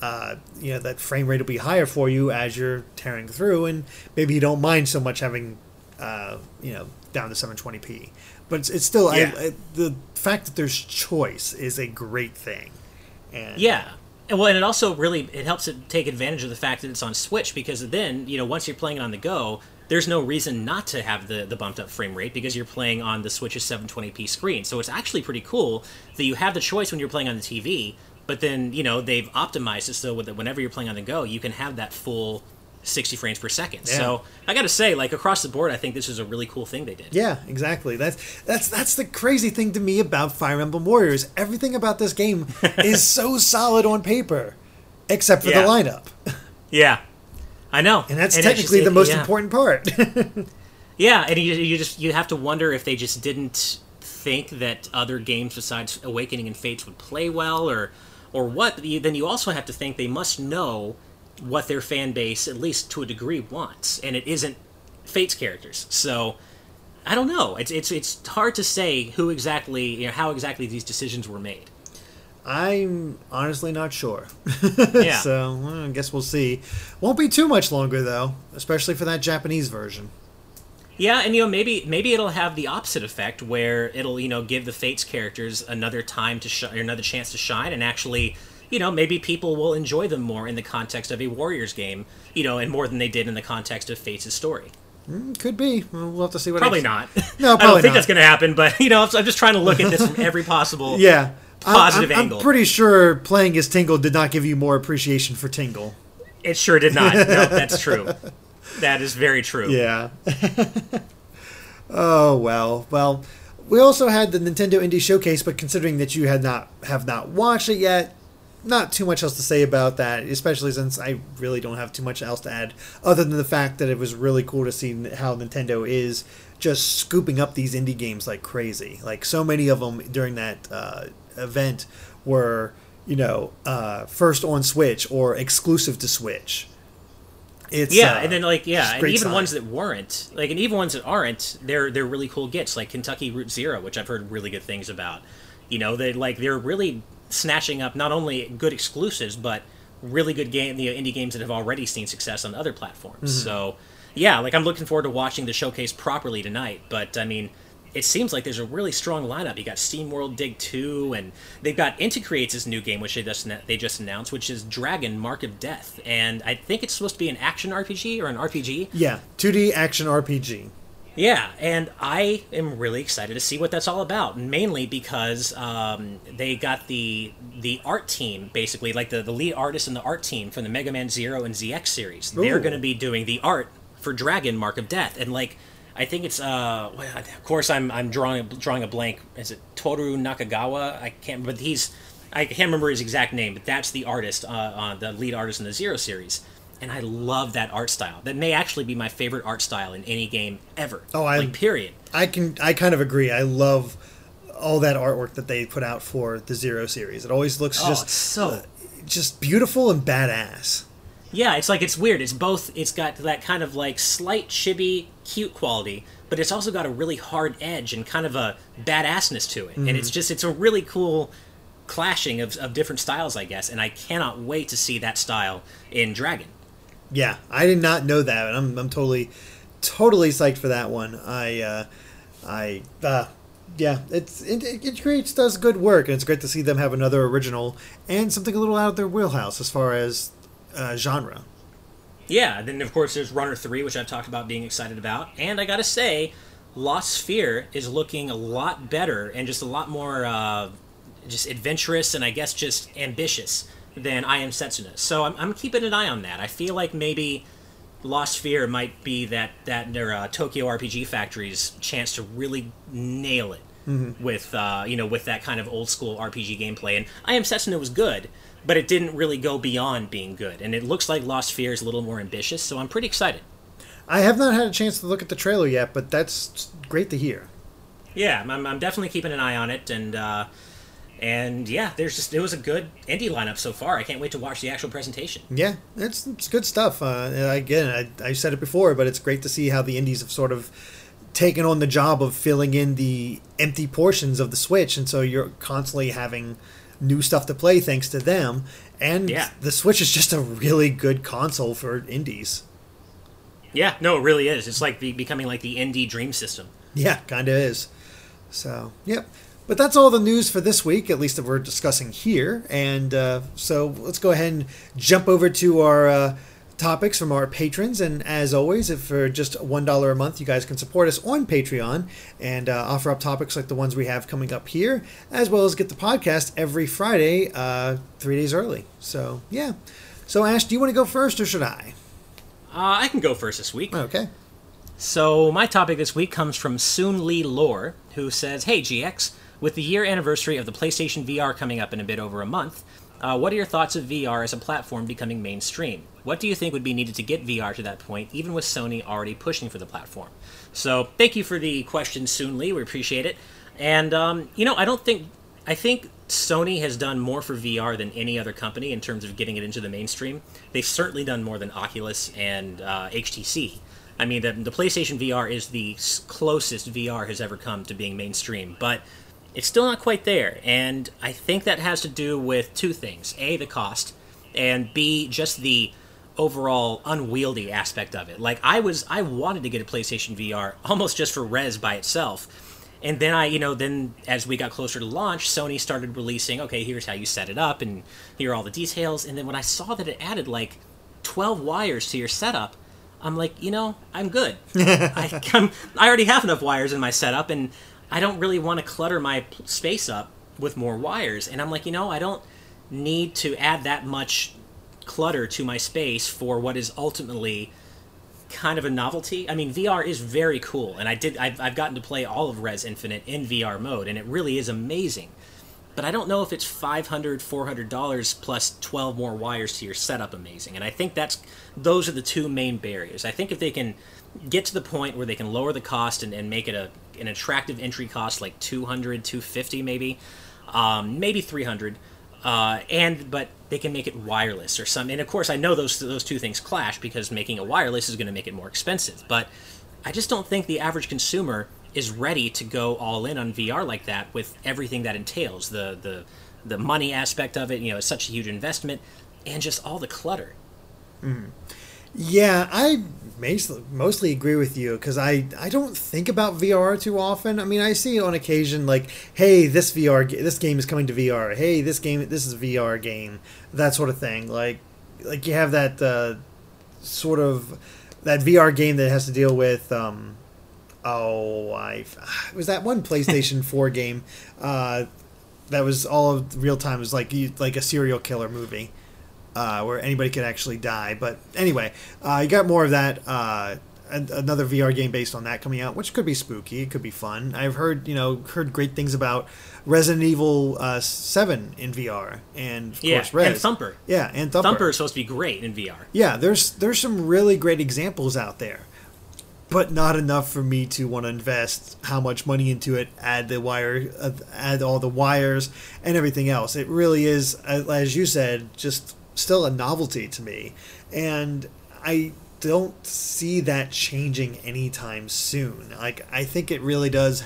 [SPEAKER 1] uh, you know that frame rate will be higher for you as you're tearing through, and maybe you don't mind so much having uh, you know down to 720p. But it's, it's still
[SPEAKER 2] Yeah.
[SPEAKER 1] I, I, the fact that there's choice is a great thing. And
[SPEAKER 2] Yeah. And well, and it also really it helps it take advantage of the fact that it's on Switch because then you know once you're playing it on the go, there's no reason not to have the the bumped up frame rate because you're playing on the Switch's 720p screen. So it's actually pretty cool that you have the choice when you're playing on the TV, but then you know they've optimized it so that whenever you're playing on the go, you can have that full 60 frames per second.
[SPEAKER 1] Yeah.
[SPEAKER 2] So I got to say, like across the board, I think this is a really cool thing they did.
[SPEAKER 1] Yeah, exactly. That's that's that's the crazy thing to me about Fire Emblem Warriors. Everything about this game is so solid on paper, except for
[SPEAKER 2] Yeah.
[SPEAKER 1] the lineup,
[SPEAKER 2] Yeah. I know,
[SPEAKER 1] and that's
[SPEAKER 2] it's
[SPEAKER 1] technically
[SPEAKER 2] just-
[SPEAKER 1] the most
[SPEAKER 2] yeah.
[SPEAKER 1] important part.
[SPEAKER 2] Yeah, and you, you just you have to wonder if they just didn't think that other games besides Awakening and Fates would play well, or or what. But you- Then you also have to think they must know what their fan base, at least to a degree, wants, and it isn't Fates characters. So I don't know. It's it's it's hard to say who exactly, you know, how exactly these decisions were made.
[SPEAKER 1] I'm honestly not sure.
[SPEAKER 2] Yeah.
[SPEAKER 1] so well, I guess we'll see. Won't be too much longer though, especially for that Japanese version.
[SPEAKER 2] Yeah, and you know maybe maybe it'll have the opposite effect where it'll you know give the Fates characters another time to sh- or another chance to shine, and actually you know maybe people will enjoy them more in the context of a Warriors game, you know, and more than they did in the context of Fates' story.
[SPEAKER 1] Mm, Could be. Well, have to see what.
[SPEAKER 2] Probably not.
[SPEAKER 1] No, probably I
[SPEAKER 2] don't think
[SPEAKER 1] not.
[SPEAKER 2] that's going to happen. But you know, I'm just trying to look at this from every possible.
[SPEAKER 1] Yeah. I'm-
[SPEAKER 2] Positive
[SPEAKER 1] I'm,
[SPEAKER 2] angle.
[SPEAKER 1] I'm pretty sure playing as Tingle did not give you more appreciation for Tingle.
[SPEAKER 2] It sure did not. no, that's true. That is very true.
[SPEAKER 1] Yeah. oh well. Well, we also had the Nintendo Indie Showcase, but considering that you had not have not watched it yet, not too much else to say about that. Especially since I really don't have too much else to add, other than the fact that it was really cool to see how Nintendo is just scooping up these indie games like crazy. Like so many of them during that uh, event were, you know, uh, first on Switch or exclusive to Switch. It's
[SPEAKER 2] Yeah,
[SPEAKER 1] uh,
[SPEAKER 2] and then like yeah, and even
[SPEAKER 1] sign.
[SPEAKER 2] ones that weren't like, and even ones that aren't, they're they're really cool gets like Kentucky Route Zero, which I've heard really good things about. You know, they like they're really snatching up not only good exclusives but really good game, you know, indie games that have already seen success on other platforms.
[SPEAKER 1] Mm-hmm.
[SPEAKER 2] So yeah, like I'm looking forward to watching the showcase properly tonight. But I mean. It seems like there's a really strong lineup. You got SteamWorld Dig 2, and they've got Inti Creates' new game, which they just they just announced, which is Dragon Marked for Death, and I think it's supposed to be an action RPG or an RPG.
[SPEAKER 1] Yeah, 2D action RPG.
[SPEAKER 2] Yeah, and I am really excited to see what that's all about. Mainly because um, they got the the art team, basically, like the, the lead artist and the art team from the Mega Man Zero and ZX series. They're going to be doing the art for Dragon Marked for Death, and like I think it's uh, well, of course I'm I'm drawing a, drawing a blank. Is it Toru Nakayama? I can't, but he's I can't remember his exact name, but that's the artist, uh, uh, the lead artist in the Zero series. And I love that art style. That may actually be my favorite art style in any game ever.
[SPEAKER 1] Oh, I-
[SPEAKER 2] like period.
[SPEAKER 1] I can I kind of agree. I love all that artwork that they put out for the Zero series. It always looks
[SPEAKER 2] Oh,
[SPEAKER 1] just
[SPEAKER 2] so-
[SPEAKER 1] uh, just beautiful and badass.
[SPEAKER 2] Yeah, it's like it's weird. It's both. It's got that kind of like slight chibi, cute quality, but it's also got a really hard edge and kind of a badassness to it. And it's just it's a really cool clashing of, of different styles, I guess. And I cannot wait to see that style in Dragon.
[SPEAKER 1] Yeah, I did not know that. and I'm I'm totally totally psyched for that one. I uh, I uh, yeah, it's it, Inti Creates does good work, and it's great to see them have another original and something a little out of their wheelhouse as far as uh, genre.
[SPEAKER 2] Yeah, then of course there's Runner 3, which I've talked about being excited about. And I gotta say, Lost Sphear is looking a lot better and just a lot more uh, just adventurous and I guess just ambitious than I Am Setsuna. So I'm, I'm keeping an eye on that. I feel like maybe Lost Sphear might be that, that their uh, Tokyo RPG Factory's chance to really nail it. With uh, you know, with that kind of old school RPG gameplay, and I Am Setsuna was good, but it didn't really go beyond being good. And it looks like Lost Sphear is a little more ambitious, so I'm pretty excited.
[SPEAKER 1] I have not had a chance to look at the trailer yet, but that's great to hear.
[SPEAKER 2] Yeah, I'm, I'm definitely keeping an eye on it, and uh, and yeah, there's just it was a good indie lineup so far. I can't wait to watch the actual presentation.
[SPEAKER 1] Yeah, it's, it's good stuff. Uh, again, I, I said it before, but it's great to see how the indies have sort of taken on the job of filling in the empty portions of the Switch, and so you're constantly having new stuff to play thanks to them. And
[SPEAKER 2] Yeah.
[SPEAKER 1] the Switch is just a really good console for indies.
[SPEAKER 2] Yeah, no, it really is. It's like be, becoming like the indie dream system.
[SPEAKER 1] Yeah, kind of is. So, yep. But that's all the news for this week, at least that we're discussing here. And uh, so let's go ahead and jump over to our uh, topics from our patrons. And as always, if for just $1 a month, you guys can support us on Patreon and uh, offer up topics like the ones we have coming up here, as well as get the podcast every Friday, uh, three days early. So, yeah. So, Ash, do you want to go first or should I?
[SPEAKER 2] Uh, I can go first this week.
[SPEAKER 1] Okay.
[SPEAKER 2] So, my topic this week comes from Soon Lee Lore, who says, Hey GX, with the year anniversary of the PlayStation VR coming up in a bit over a month, uh, what are your thoughts of VR as a platform becoming mainstream? What do you think would be needed to get VR to that point, even with Sony already pushing for the platform? So, thank you for the question, Soon Lee. We appreciate it. And, um, you know, I don't think. I think Sony has done more for VR than any other company in terms of getting it into the mainstream. They've certainly done more than Oculus and uh, HTC. I mean, the, the PlayStation VR is the closest VR has ever come to being mainstream. But it's still not quite there. And I think that has to do with two things A, the cost, and B, just the overall unwieldy aspect of it. Like I was I wanted to get a PlayStation VR almost just for Rez by itself. And then I, you know, then as we got closer to launch, Sony started releasing, okay, here's how you set it up and here are all the details. And then when I saw that it added like 12 wires to your setup, I'm like, you know, I'm good. I, I'm, I already have enough wires in my setup and I don't really want to clutter my space up with more wires. And I'm like, you know, I don't need to add that much clutter to my space for what is ultimately kind of a novelty. I mean, VR is very cool, and I did I've, I've gotten to play all of Rez Infinite in VR mode, and it really is amazing. But I don't know if it's 500 $400 plus 12 more wires to your setup amazing. And I think that's those are the two main barriers. I think if they can get to the point where they can lower the cost and, and make it a an attractive entry cost like 200 250 maybe um, maybe 300 uh, and but they can make it wireless or something. And of course, I know those those two things clash because making it wireless is going to make it more expensive. But I just don't think the average consumer is ready to go all in on VR like that with everything that entails the the the money aspect of it. You know, it's such a huge investment, and just all the clutter.
[SPEAKER 1] Mm. Yeah, I mostly agree with you because I, I don't think about VR too often. I mean, I see on occasion like, hey, this VR this game is coming to VR. Hey, this game this is a VR game. That sort of thing. Like like you have that uh, sort of that VR game that has to deal with um, oh, I was that one PlayStation 4 game uh, that was all of real time. It was like like a serial killer movie uh, where anybody could actually die. But anyway, uh, you got more of that. Uh, another VR game based on that coming out, which could be spooky. It could be fun. I've heard you know heard great things about Resident Evil uh, Seven in VR, and of
[SPEAKER 2] yeah,
[SPEAKER 1] course Rez.
[SPEAKER 2] and Thumper.
[SPEAKER 1] Yeah, and Thumper.
[SPEAKER 2] Thumper is supposed to be great in VR.
[SPEAKER 1] Yeah, there's there's some really great examples out there. But not enough for me to want to invest how much money into it, add the wire, uh, add all the wires and everything else. It really is, as you said, just still a novelty to me. And I don't see that changing anytime soon. Like, I think it really does.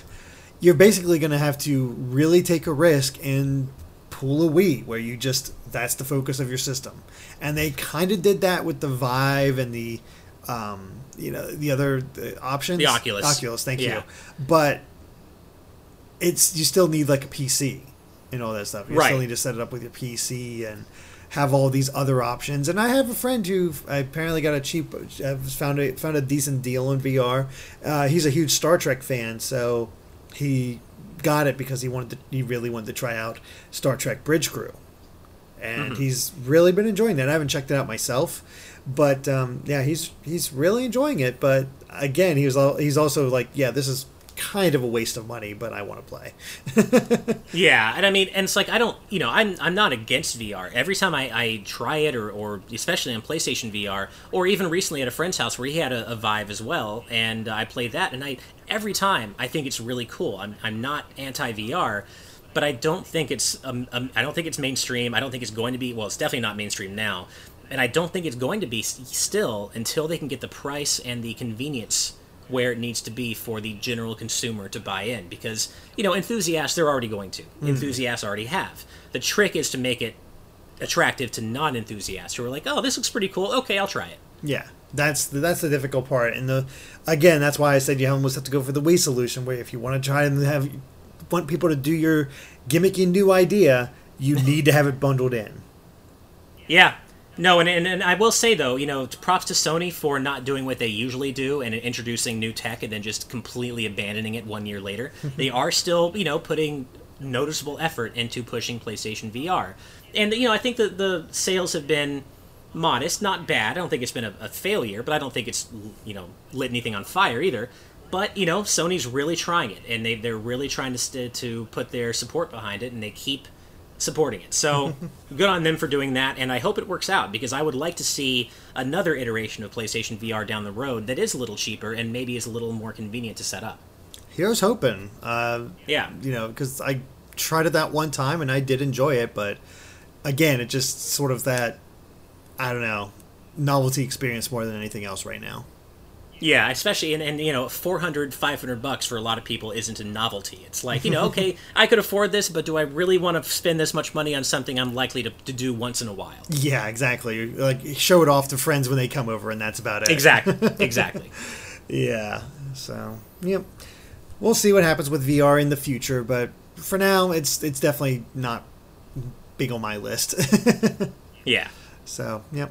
[SPEAKER 1] You're basically going to have to really take a risk and pull a Wii, where you just, that's the focus of your system. And they kind of did that with the Vive and the, um, you know, the other the options.
[SPEAKER 2] The Oculus.
[SPEAKER 1] Oculus, thank yeah. you. But it's, you still need like a PC and all that stuff. You
[SPEAKER 2] right.
[SPEAKER 1] still need to set it up with your PC and have all these other options. And I have a friend who apparently got a cheap, uh, found a found a decent deal in VR. Uh, he's a huge Star Trek fan, so he got it because he wanted to, he really wanted to try out Star Trek Bridge Crew, and mm-hmm. he's really been enjoying that. I haven't checked it out myself, but um, yeah, he's he's really enjoying it. But again, he was he's also like, yeah, this is kind of a waste of money, but I want to play.
[SPEAKER 2] yeah, and I mean, and it's like I don't, you know, I'm I'm not against VR. Every time I, I try it, or or especially on PlayStation VR, or even recently at a friend's house where he had a, a Vive as well, and I played that, and I every time I think it's really cool. I'm I'm not anti VR. But I don't think it's um, um, I don't think it's mainstream. I don't think it's going to be. Well, it's definitely not mainstream now, and I don't think it's going to be still until they can get the price and the convenience where it needs to be for the general consumer to buy in because you know enthusiasts they're already going to. Mm. enthusiasts already have. The trick is to make it attractive to non-enthusiasts who are like oh this looks pretty cool. Okay i'll try it.
[SPEAKER 1] Yeah. That's the, that's the difficult part. And the again that's why i said you almost have to go for the Wii solution where if you want to try and have want people to do your gimmicky new idea you need to have it bundled in.
[SPEAKER 2] Yeah no, and, and, and I will say though, you know, props to Sony for not doing what they usually do and introducing new tech and then just completely abandoning it one year later. they are still, you know, putting noticeable effort into pushing PlayStation VR, and you know, I think that the sales have been modest, not bad. I don't think it's been a, a failure, but I don't think it's you know lit anything on fire either. But you know, Sony's really trying it, and they they're really trying to st- to put their support behind it, and they keep supporting it. So good on them for doing that, and I hope it works out because I would like to see another iteration of PlayStation VR down the road that is a little cheaper and maybe is a little more convenient to set up.
[SPEAKER 1] Here's hoping. Uh,
[SPEAKER 2] yeah,
[SPEAKER 1] you know, because I tried it that one time and I did enjoy it, but again, it just sort of that I don't know novelty experience more than anything else right now.
[SPEAKER 2] Yeah, especially and, and you know 400 500 bucks for a lot of people isn't a novelty. It's like, you know, okay, I could afford this, but do I really want to spend this much money on something I'm likely to, to do once in a while?
[SPEAKER 1] Yeah, exactly. Like show it off to friends when they come over and that's about it.
[SPEAKER 2] Exactly. Exactly.
[SPEAKER 1] yeah. So, yep. We'll see what happens with VR in the future, but for now it's it's definitely not big on my list.
[SPEAKER 2] yeah.
[SPEAKER 1] So, yep.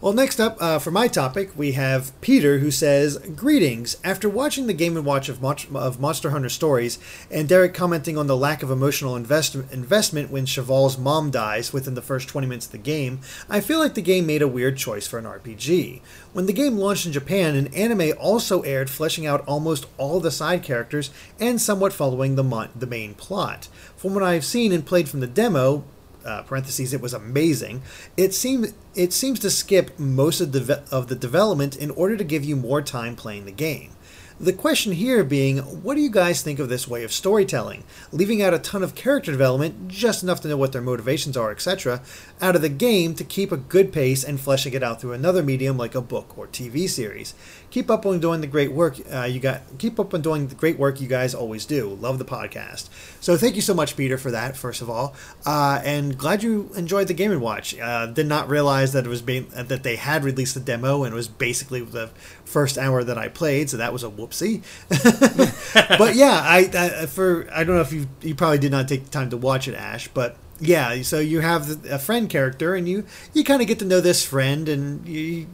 [SPEAKER 1] Well, next up uh, for my topic, we have Peter who says, Greetings. After watching the Game & Watch of, Mo- of Monster Hunter Stories, and Derek commenting on the lack of emotional invest- investment when Cheval's mom dies within the first 20 minutes of the game, I feel like the game made a weird choice for an RPG. When the game launched in Japan, an anime also aired fleshing out almost all the side characters and somewhat following the, mo- the main plot. From what I've seen and played from the demo, uh, parentheses it was amazing. It seemed it seems to skip most of the of the development in order to give you more time playing the game. The question here being, what do you guys think of this way of storytelling? Leaving out a ton of character development, just enough to know what their motivations are, etc., out of the game to keep a good pace and fleshing it out through another medium like a book or TV series. Keep up on doing the great work uh, you got. Keep up on doing the great work you guys always do. Love the podcast. So thank you so much, Peter, for that. First of all, uh, and glad you enjoyed the Game and Watch. Uh, did not realize that it was being that they had released the demo and it was basically the first hour that I played. So that was a whoopsie. but yeah, I, I for I don't know if you you probably did not take the time to watch it, Ash, but yeah, so you have a friend character, and you you kind of get to know this friend, and you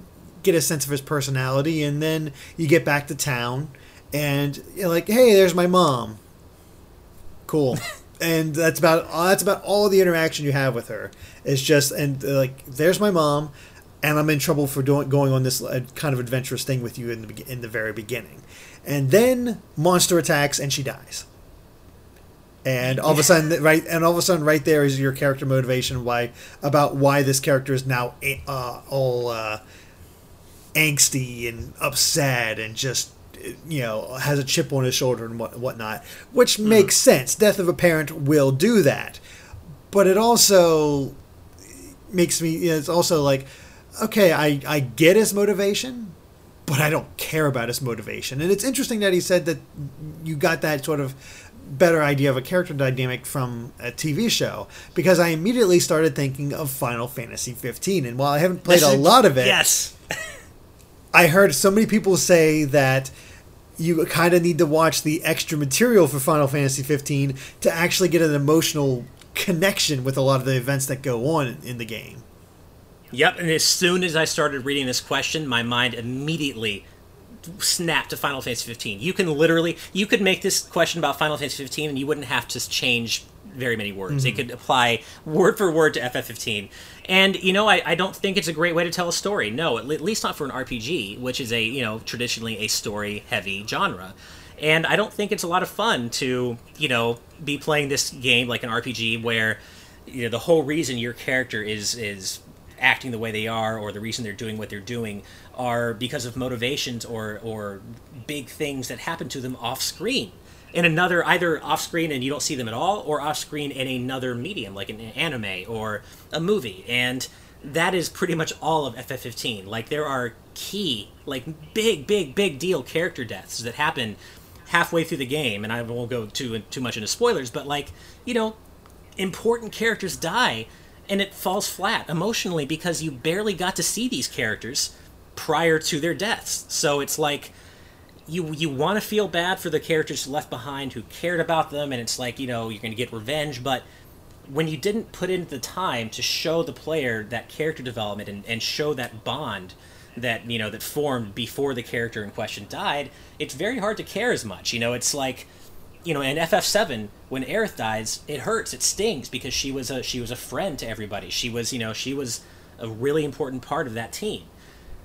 [SPEAKER 1] get a sense of his personality, and then you get back to town, and you're like, hey, there's my mom. Cool. and that's about that's about all the interaction you have with her. It's just and like, there's my mom, and I'm in trouble for doing going on this uh, kind of adventurous thing with you in the in the very beginning, and then monster attacks and she dies. And all of a sudden right and all of a sudden right there is your character motivation why about why this character is now uh, all uh, angsty and upset and just you know has a chip on his shoulder and what whatnot which mm-hmm. makes sense. Death of a parent will do that. But it also makes me you know, it's also like okay i i get his motivation but i don't care about his motivation. And it's interesting that he said that you got that sort of better idea of a character dynamic from a TV show because I immediately started thinking of Final Fantasy 15 and while I haven't played a lot of it
[SPEAKER 2] yes.
[SPEAKER 1] I heard so many people say that you kind of need to watch the extra material for Final Fantasy 15 to actually get an emotional connection with a lot of the events that go on in the game.
[SPEAKER 2] Yep, and as soon as I started reading this question, my mind immediately snapped to Final Fantasy 15. You can literally you could make this question about Final Fantasy 15 and you wouldn't have to change very many words. Mm-hmm. It could apply word for word to FF15. And you know, I, I don't think it's a great way to tell a story. No, at least not for an RPG, which is a you know traditionally a story heavy genre. And I don't think it's a lot of fun to you know be playing this game like an RPG where you know the whole reason your character is is acting the way they are or the reason they're doing what they're doing are because of motivations or or big things that happen to them off screen. In another either off screen and you don't see them at all or off screen in another medium like an anime or a movie. And that is pretty much all of FF15 like there are key like big big big deal character deaths that happen halfway through the game. And I won't go too too much into spoilers but like you know important characters die and it falls flat emotionally because you barely got to see these characters prior to their deaths. So it's like you you want to feel bad for the characters left behind who cared about them, and it's like you know you're going to get revenge, but when you didn't put in the time to show the player that character development and, and show that bond that you know that formed before the character in question died, it's very hard to care as much. You know, it's like you know in FF7 when Aerith dies, it hurts, it stings because she was a she was a friend to everybody. She was you know she was a really important part of that team.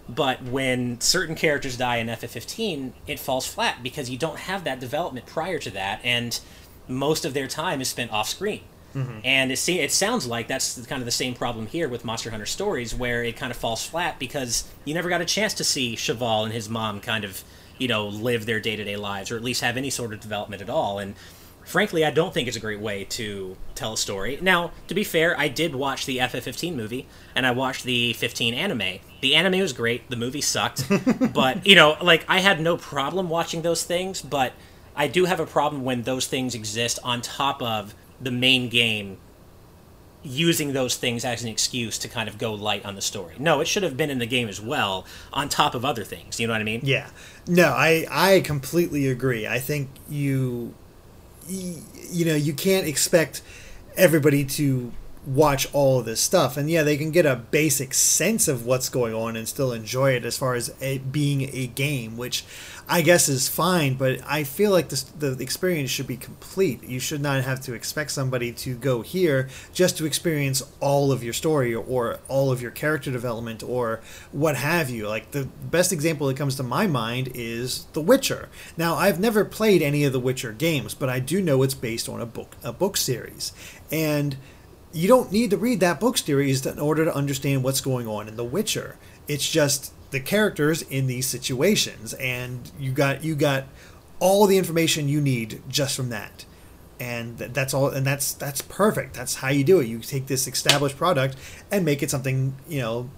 [SPEAKER 2] But when certain characters die in FF15, it falls flat because you don't have that development prior to that, and most of their time is spent off screen. Mm-hmm. And it, it sounds like that's kind of the same problem here with Monster Hunter Stories, where it kind of falls flat because you never got a chance to see Cheval and his mom kind of, you know, live their day to day lives, or at least have any sort of development at all. And frankly, I don't think it's a great way to tell a story. Now, to be fair, I did watch the FF15 movie and I watched the 15 anime. The anime was great, the movie sucked, but you know, like I had no problem watching those things, but I do have a problem when those things exist on top of the main game using those things as an excuse to kind of go light on the story. No, it should have been in the game as well, on top of other things. You know what I mean?
[SPEAKER 1] Yeah. No, I I completely agree. I think you you know, you can't expect everybody to watch all of this stuff. And yeah, they can get a basic sense of what's going on and still enjoy it as far as it being a game, which I guess is fine. But I feel like this, the experience should be complete. You should not have to expect somebody to go here just to experience all of your story or all of your character development or what have you. Like the best example that comes to my mind is The Witcher. Now, I've never played any of the Witcher games, but I do know it's based on a book a book series. And you don't need to read that book series in order to understand what's going on in The Witcher. It's just the characters in these situations, and you got you got all the information you need just from that, and that's all. And that's that's perfect. That's how you do it. You take this established product and make it something you know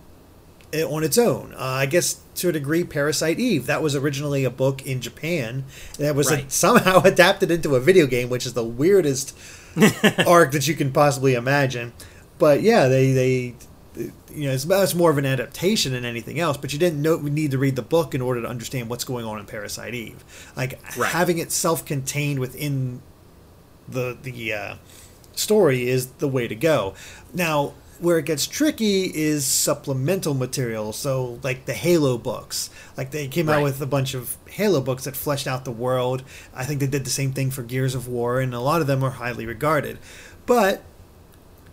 [SPEAKER 1] eh, on its own. Uh, I guess to a degree, Parasite Eve. That was originally a book in Japan that was
[SPEAKER 2] Right.
[SPEAKER 1] a, somehow adapted into a video game, which is the weirdest arc that you can possibly imagine. But yeah, they they you know it's, it's more of an adaptation than anything else. But you didn't know need to read the book in order to understand what's going on in Parasite Eve. Like
[SPEAKER 2] Right.
[SPEAKER 1] having it self-contained within the the uh, story is the way to go. Now, where it gets tricky is supplemental material. So, like the Halo books, like they came out
[SPEAKER 2] Right.
[SPEAKER 1] with a bunch of Halo books that fleshed out the world. I think they did the same thing for Gears of War, and a lot of them are highly regarded. But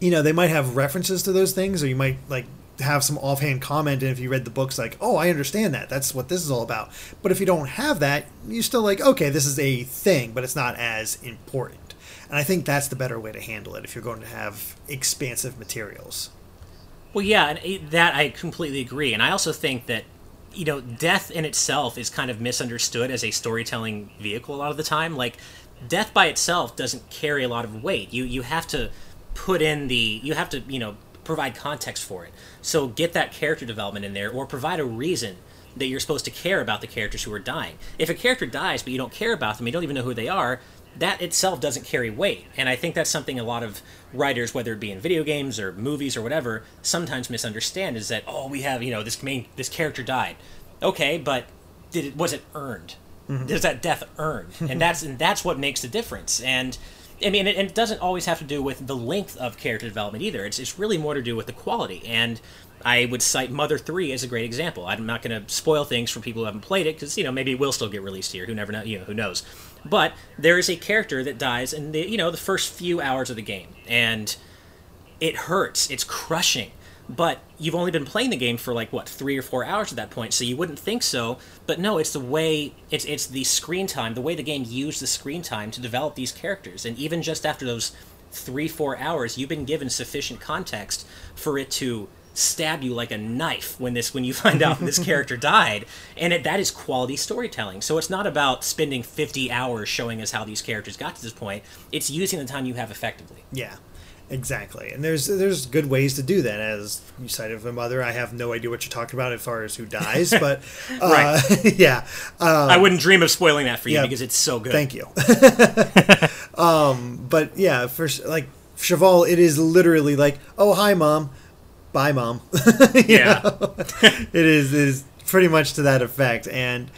[SPEAKER 1] you know, they might have references to those things, or you might like have some offhand comment and if you read the books like oh i understand that that's what this is all about but if you don't have that you're still like okay this is a thing but it's not as important and i think that's the better way to handle it if you're going to have expansive materials
[SPEAKER 2] Well, yeah, and that I completely agree, and I also think that you know, death in itself is kind of misunderstood as a storytelling vehicle a lot of the time. Like, death by itself doesn't carry a lot of weight. You you have to put in the you have to you know provide context for it. So get that character development in there, or provide a reason that you're supposed to care about the characters who are dying. If a character dies but you don't care about them, you don't even know who they are, that itself doesn't carry weight. And I think that's something a lot of writers, whether it be in video games or movies or whatever, sometimes misunderstand is that oh, we have you know this main this character died. Okay, but did it was it earned? Mm-hmm. Does that death earn? And that's and that's what makes the difference. And I mean, it, it doesn't always have to do with the length of character development either. It's it's really more to do with the quality. And I would cite Mother Three as a great example. I'm not going to spoil things for people who haven't played it because you know maybe it will still get released here. Who never know? You know who knows? But there is a character that dies in the you know the first few hours of the game, and it hurts. It's crushing. But you've only been playing the game for like what three or four hours at that point, so you wouldn't think so. But no, it's the way it's it's the screen time, the way the game used the screen time to develop these characters, and even just after those three four hours, you've been given sufficient context for it to stab you like a knife when this when you find out this character died and it, that is quality storytelling so it's not about spending 50 hours showing us how these characters got to this point it's using the time you have effectively
[SPEAKER 1] Yeah, exactly. And there's there's good ways to do that. As you cited with my mother, I have no idea what you're talking about as far as who dies, but uh, yeah. Uh,
[SPEAKER 2] I wouldn't dream of spoiling that for you
[SPEAKER 1] yeah.
[SPEAKER 2] because it's so good.
[SPEAKER 1] Thank you. um, but yeah, for like Cheval, it is literally like, oh hi mom, bye mom.
[SPEAKER 2] Yeah.
[SPEAKER 1] it is it is pretty much to that effect, and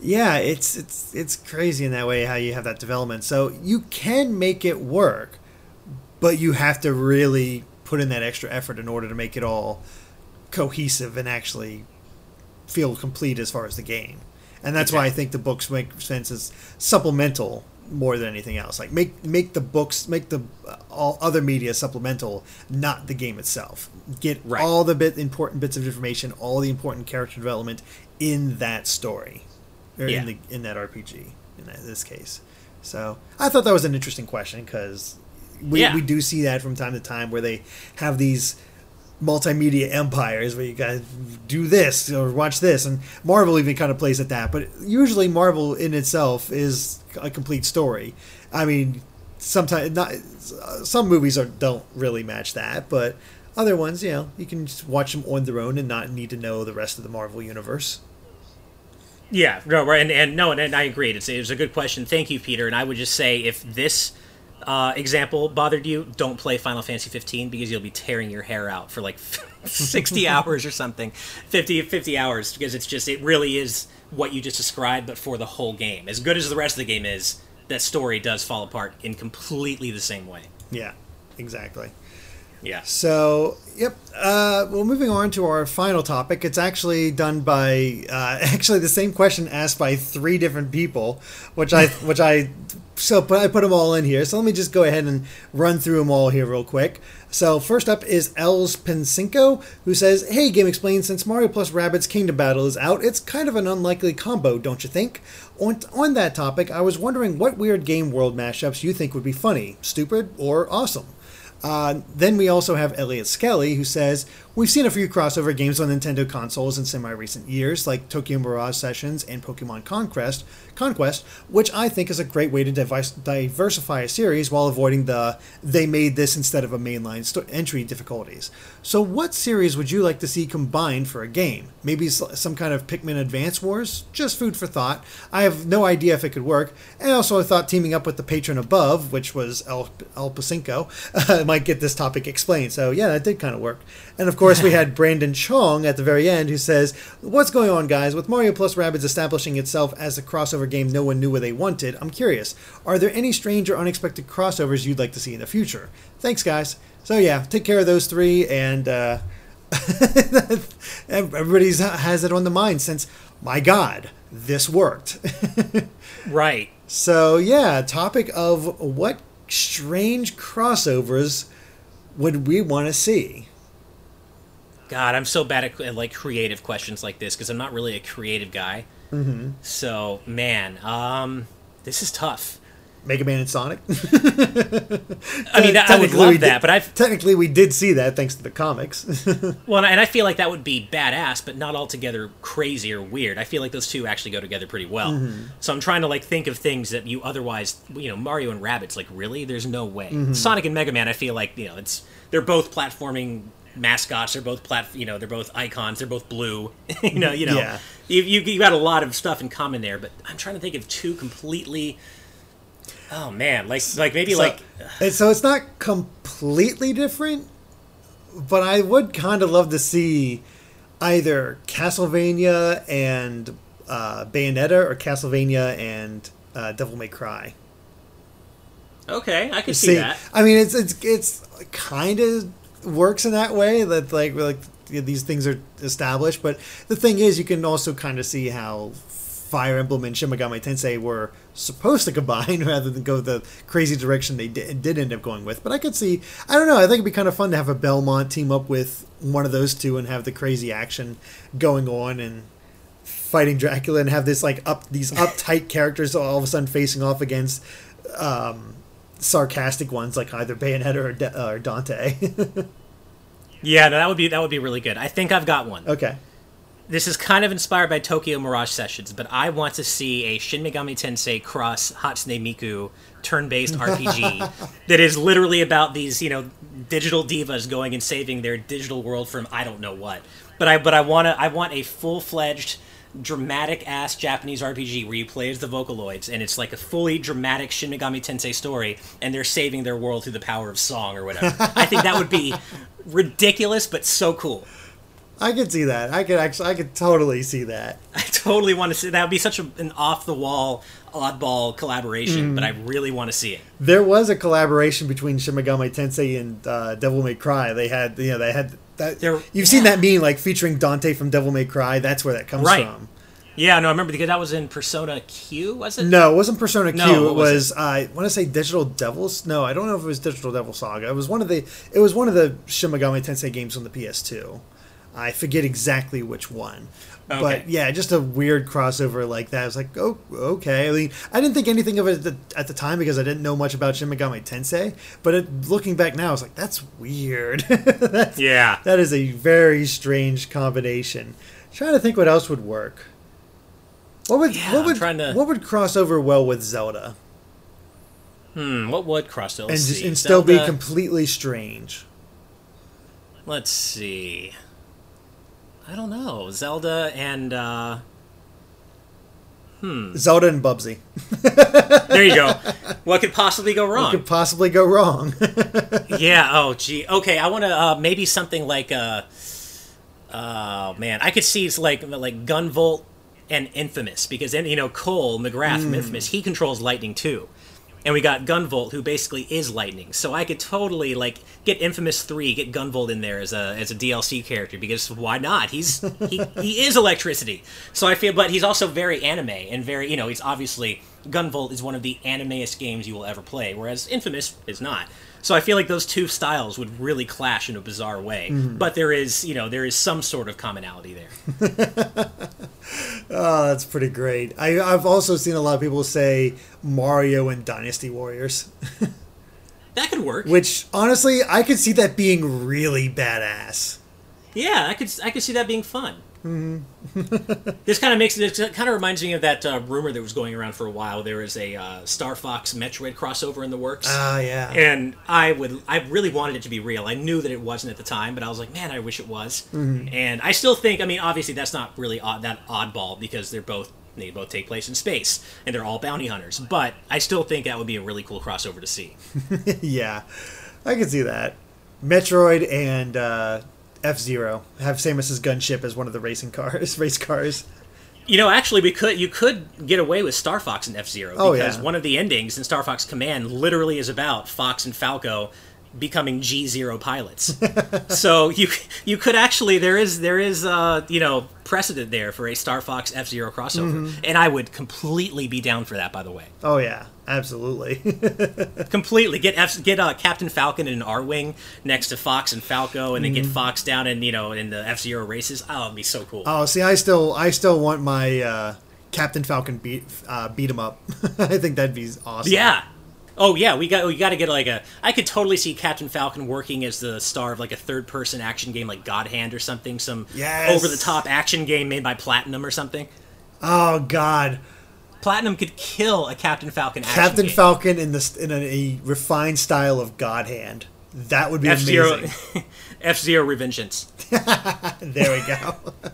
[SPEAKER 1] yeah, it's it's it's crazy in that way how you have that development. So you can make it work, but you have to really put in that extra effort in order to make it all cohesive and actually feel complete as far as the game. And that's why I think the books make sense as supplemental more than anything else. Like make make the books make the uh, all other media supplemental, not the game itself. Get
[SPEAKER 2] Right.
[SPEAKER 1] all the bit important bits of information, all the important character development in that story, or
[SPEAKER 2] Yeah.
[SPEAKER 1] in the in that RPG in that, this case. So I thought that was an interesting question because we
[SPEAKER 2] Yeah.
[SPEAKER 1] we do see that from time to time where they have these multimedia empires where you gotta do this or watch this and marvel even kind of plays at that but usually marvel in itself is a complete story i mean sometimes not some movies are don't really match that, but other ones, you know, you can just watch them on their own and not need to know the rest of the Marvel universe.
[SPEAKER 2] Yeah, no, right, and, and no, and, and I agree. It's, it was a good question. Thank you, Peter. And I would just say, if this uh, example bothered you, don't play Final Fantasy 15 because you'll be tearing your hair out for like 60 hours or something, 50 50 hours because it's just it really is what you just described, but for the whole game. As good as the rest of the game is, that story does fall apart in completely the same way.
[SPEAKER 1] Yeah, exactly.
[SPEAKER 2] Yeah.
[SPEAKER 1] So, yep. Uh, well, moving on to our final topic. It's actually done by uh, actually the same question asked by three different people, which I which I so I put them all in here. So let me just go ahead and run through them all here real quick. So first up is Els Pensinko, who says, "Hey, GameXplain. Since Mario plus Rabbids Kingdom Battle is out, it's kind of an unlikely combo, don't you think? On on that topic, I was wondering what weird game world mashups you think would be funny, stupid, or awesome." Uh, then we also have Elliot Skelly, who says, We've seen a few crossover games on Nintendo consoles in semi recent years, like Tokyo Mirage Sessions and Pokemon Conquest, Conquest, which I think is a great way to device, diversify a series while avoiding the they made this instead of a mainline st- entry difficulties. So, what series would you like to see combined for a game? Maybe some kind of Pikmin Advance Wars? Just food for thought. I have no idea if it could work. And also, I thought teaming up with the patron above, which was El, El Pacinco, might get this topic explained. So, yeah, that did kind of work. And of course, we had Brandon Chong at the very end who says, What's going on, guys? With Mario Plus Rabbids establishing itself as a crossover game no one knew what they wanted, I'm curious, are there any strange or unexpected crossovers you'd like to see in the future? Thanks, guys. So, yeah, take care of those three, and uh, everybody has it on the mind since, my God, this worked.
[SPEAKER 2] right.
[SPEAKER 1] So, yeah, topic of what strange crossovers would we want to see?
[SPEAKER 2] God, I'm so bad at like creative questions like this because I'm not really a creative guy.
[SPEAKER 1] Mm-hmm.
[SPEAKER 2] So, man, um, this is tough.
[SPEAKER 1] Mega Man and Sonic.
[SPEAKER 2] I mean, I would love that,
[SPEAKER 1] did,
[SPEAKER 2] but I've
[SPEAKER 1] technically we did see that thanks to the comics.
[SPEAKER 2] well, and I feel like that would be badass, but not altogether crazy or weird. I feel like those two actually go together pretty well.
[SPEAKER 1] Mm-hmm.
[SPEAKER 2] So I'm trying to like think of things that you otherwise, you know, Mario and Rabbids. Like, really, there's no way.
[SPEAKER 1] Mm-hmm.
[SPEAKER 2] Sonic and Mega Man. I feel like you know, it's they're both platforming mascots. They're both plat. You know, they're both icons. They're both blue. you know, you know,
[SPEAKER 1] yeah.
[SPEAKER 2] you, you you got a lot of stuff in common there. But I'm trying to think of two completely. Oh man, like like maybe
[SPEAKER 1] so,
[SPEAKER 2] like.
[SPEAKER 1] so it's not completely different, but I would kind of love to see either Castlevania and uh, Bayonetta or Castlevania and uh, Devil May Cry.
[SPEAKER 2] Okay, I can see, see that.
[SPEAKER 1] I mean, it's it's it's kind of works in that way that like like these things are established. But the thing is, you can also kind of see how Fire Emblem and Shin Megami Tensei were supposed to combine rather than go the crazy direction they did, did end up going with. But I could see, I don't know, I think it'd be kind of fun to have a Belmont team up with one of those two and have the crazy action going on and fighting Dracula and have this like up these uptight characters all of a sudden facing off against um, sarcastic ones like either Bayonetta or, De- or Dante.
[SPEAKER 2] yeah, no, that would be that would be really good. I think I've got one.
[SPEAKER 1] Okay.
[SPEAKER 2] This is kind of inspired by Tokyo Mirage Sessions, but I want to see a Shin Megami Tensei cross Hatsune Miku turn-based RPG that is literally about these, you know, digital divas going and saving their digital world from I don't know what. But I but I want to I want a full-fledged dramatic ass Japanese RPG where you play as the Vocaloids and it's like a fully dramatic Shin Megami Tensei story and they're saving their world through the power of song or whatever. I think that would be ridiculous but so cool.
[SPEAKER 1] I could see that. I could actually, I could totally see that.
[SPEAKER 2] I totally want to see that. Would be such a, an off the wall, oddball collaboration, mm. but I really want to see it.
[SPEAKER 1] There was a collaboration between Shin Megami Tensei and uh, Devil May Cry. They had, you know, they had that. There, you've yeah. seen that meme like featuring Dante from Devil May Cry. That's where that comes
[SPEAKER 2] right.
[SPEAKER 1] from.
[SPEAKER 2] Yeah, no, I remember because that was in Persona Q, was it?
[SPEAKER 1] No, it wasn't Persona Q. No, it was, was it? Uh, I want to say Digital Devils. No, I don't know if it was Digital Devil Saga. It was one of the. It was one of the Shin Megami Tensei games on the PS2. I forget exactly which one. Okay. But yeah, just a weird crossover like that. I was like, oh, okay. I mean, I didn't think anything of it at the, at the time because I didn't know much about Shin Megami Tensei. But it, looking back now, I was like, that's weird. that's,
[SPEAKER 2] yeah,
[SPEAKER 1] that is a very strange combination. I'm trying to think what else would work. What would
[SPEAKER 2] yeah,
[SPEAKER 1] what would
[SPEAKER 2] to...
[SPEAKER 1] what would cross over well with Zelda?
[SPEAKER 2] Hmm, what would cross over?
[SPEAKER 1] and just, and still be completely strange.
[SPEAKER 2] Let's see. I don't know. Zelda and uh
[SPEAKER 1] Zelda and Bubsy.
[SPEAKER 2] there you go. What could possibly go
[SPEAKER 1] What
[SPEAKER 2] wrong?
[SPEAKER 1] could possibly go wrong?
[SPEAKER 2] yeah. Oh, gee. Okay. I want to uh, maybe something like uh, oh man, I could see it's like like Gunvolt and Infamous because you know Cole McGrath from Infamous he controls lightning too, and we got Gunvolt who basically is lightning. So I could totally like get Infamous three, get Gunvolt in there as a as a DLC character because why not? He's he he is electricity. So I feel, but he's also very anime and very you know he's obviously Gunvolt is one of the animeest games you will ever play, whereas Infamous is not. So I feel like those two styles would really clash in a bizarre way. Mm-hmm. But there is, you know, there is some sort of commonality there.
[SPEAKER 1] oh, that's pretty great. I, I've also seen a lot of people say Mario and Dynasty Warriors,
[SPEAKER 2] That could work.
[SPEAKER 1] which honestly, I could see that being really badass.
[SPEAKER 2] Yeah, I could I could see that being fun. this kind of makes this kind of reminds me of that uh, rumor that was going around for a while. There is a uh, Star Fox Metroid crossover in the works.
[SPEAKER 1] Ah, yeah.
[SPEAKER 2] and I would I really wanted it to be real. I knew that it wasn't at the time, but I was like, man, I wish it was. And I still think, I mean, obviously that's not really odd, that oddball because they're both they both take place in space and they're all bounty hunters. But I still think that would be a really cool crossover to see.
[SPEAKER 1] yeah, I can see that. Metroid and uh, F Zero have Samus's gunship as one of the racing cars, race cars.
[SPEAKER 2] You know, actually, we could you could get away with Star Fox and F Zero
[SPEAKER 1] Oh,
[SPEAKER 2] because
[SPEAKER 1] yeah.
[SPEAKER 2] one of the endings in Star Fox Command literally is about Fox and Falco becoming G Zero pilots. so you you could actually there is there is uh you know precedent there for a Star Fox F Zero crossover,
[SPEAKER 1] Mm-hmm.
[SPEAKER 2] and I would completely be down for that. By the way,
[SPEAKER 1] Oh yeah, absolutely.
[SPEAKER 2] completely get F, get uh, Captain Falcon in an Arwing next to Fox and Falco, and then get Fox down in you know in the F Zero races. Oh, it'd be so cool.
[SPEAKER 1] oh, see, I still, I still want my uh, Captain Falcon beat, uh, beat him up. I think that'd be awesome.
[SPEAKER 2] Yeah. Oh yeah, we got we got to get like a. I could totally see Captain Falcon working as the star of like a third person action game like God Hand or something, some
[SPEAKER 1] Yes.
[SPEAKER 2] over the top action game made by Platinum or something.
[SPEAKER 1] Oh God,
[SPEAKER 2] Platinum could kill a Captain Falcon action
[SPEAKER 1] Captain
[SPEAKER 2] game.
[SPEAKER 1] Falcon in this in a, a refined style of God Hand. That would be
[SPEAKER 2] F Zero,
[SPEAKER 1] amazing.
[SPEAKER 2] F Zero Revengeance.
[SPEAKER 1] there we go.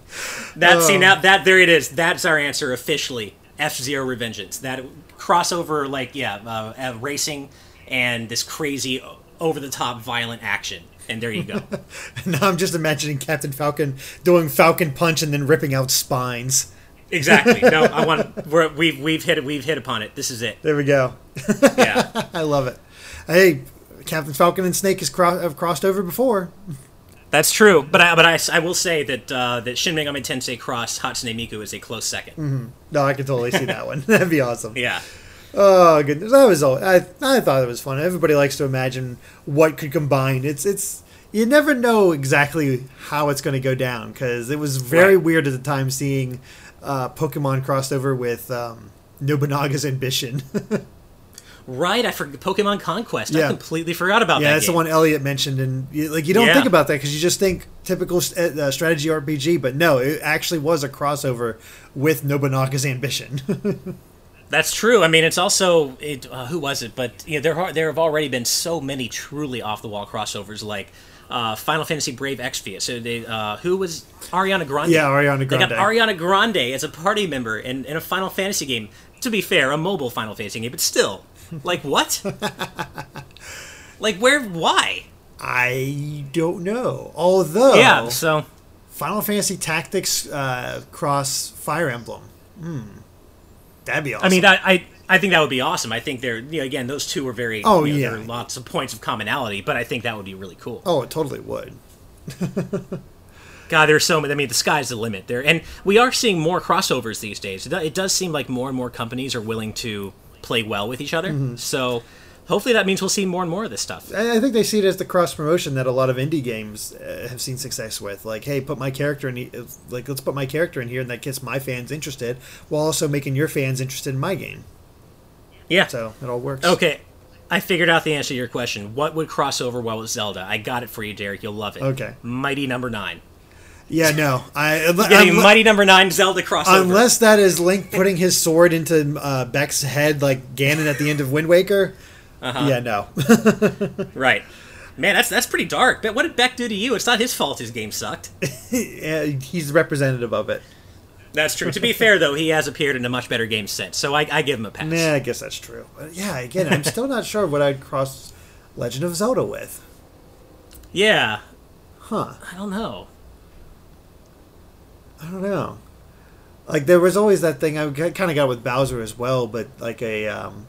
[SPEAKER 2] That see
[SPEAKER 1] Oh.
[SPEAKER 2] now that there it is. That's our answer officially. F Zero Revengeance. That crossover like yeah, uh, uh, racing and this crazy over the top violent action. And there you go.
[SPEAKER 1] now I'm just imagining Captain Falcon doing Falcon Punch and then ripping out spines.
[SPEAKER 2] Exactly. No, I want. We're, we've we've hit it. We've hit upon it. This is it.
[SPEAKER 1] There we go.
[SPEAKER 2] Yeah.
[SPEAKER 1] I love it. Hey, Captain Falcon and Snake has cro- have crossed over before.
[SPEAKER 2] That's true, but I, but I, I will say that uh, that Shin Megami Tensei Cross Hatsune Miku is a close 2nd
[SPEAKER 1] No, I can totally see that one. That'd be awesome.
[SPEAKER 2] Yeah,
[SPEAKER 1] Oh goodness, that was all. I I thought it was fun. Everybody likes to imagine what could combine. It's it's you never know exactly how it's going to go down because it was very
[SPEAKER 2] Right.
[SPEAKER 1] weird at the time seeing uh, Pokemon crossed over with um, Nobunaga's ambition.
[SPEAKER 2] right. I forgot Pokemon Conquest.
[SPEAKER 1] Yeah.
[SPEAKER 2] I completely forgot about
[SPEAKER 1] yeah,
[SPEAKER 2] that.
[SPEAKER 1] Yeah, that's the one Elliot mentioned, and you, like you don't
[SPEAKER 2] Yeah.
[SPEAKER 1] think about that because you just think typical uh, strategy RPG, but no, it actually was a crossover with Nobunaga's ambition.
[SPEAKER 2] That's true. I mean, it's also it, uh, who was it? But you know, there are, there have already been so many truly off the wall crossovers, like uh, Final Fantasy Brave Exvius. So they, uh, who was Ariana Grande?
[SPEAKER 1] Yeah, Ariana Grande.
[SPEAKER 2] They got Ariana Grande as a party member in, in a Final Fantasy game. To be fair, a mobile Final Fantasy game, but still, like what? like where? Why?
[SPEAKER 1] I don't know. Although,
[SPEAKER 2] Yeah. So
[SPEAKER 1] Final Fantasy Tactics uh, cross Fire Emblem. Hmm. That'd be awesome.
[SPEAKER 2] I mean, I, I I think that would be awesome. I think they're you know, again those two are very.
[SPEAKER 1] Oh,
[SPEAKER 2] you know,
[SPEAKER 1] yeah.
[SPEAKER 2] There are lots of points of commonality, but I think that would be really cool.
[SPEAKER 1] oh, it totally would.
[SPEAKER 2] God, there's so many. I mean, the sky's the limit there, and we are seeing more crossovers these days. It does seem like more and more companies are willing to play well with each other.
[SPEAKER 1] Mm-hmm.
[SPEAKER 2] So, hopefully, that means we'll see more and more of this stuff.
[SPEAKER 1] I, think they see it as the cross promotion that a lot of indie games uh, have seen success with. Like, hey, put my character in. the- Like, let's put my character in here, and that gets my fans interested, while also making your fans interested in my game.
[SPEAKER 2] Yeah.
[SPEAKER 1] So it all works.
[SPEAKER 2] Okay. I figured out the answer to your question. What would cross over well with Zelda? I got it for you, Derek. You'll love it.
[SPEAKER 1] Okay.
[SPEAKER 2] Mighty Number Nine.
[SPEAKER 1] Yeah, no. I
[SPEAKER 2] Getting
[SPEAKER 1] unle-
[SPEAKER 2] Mighty Number Nine Zelda crossover.
[SPEAKER 1] unless that is Link putting his sword into uh, Beck's head like Ganon at the end of Wind Waker.
[SPEAKER 2] Uh-huh.
[SPEAKER 1] Yeah, no.
[SPEAKER 2] Right. Man, that's that's pretty dark. But what did Beck do to you? It's not his fault his game sucked.
[SPEAKER 1] Yeah, He's representative of it.
[SPEAKER 2] That's true. to be fair, though, he has appeared in a much better game since, so I, I give him a pass.
[SPEAKER 1] Nah, I guess that's true. But yeah, again, I'm still not sure what I'd cross Legend of Zelda with.
[SPEAKER 2] Yeah,
[SPEAKER 1] Huh.
[SPEAKER 2] I don't know.
[SPEAKER 1] I don't know. Like there was always that thing I kind of got with Bowser as well, but like a um,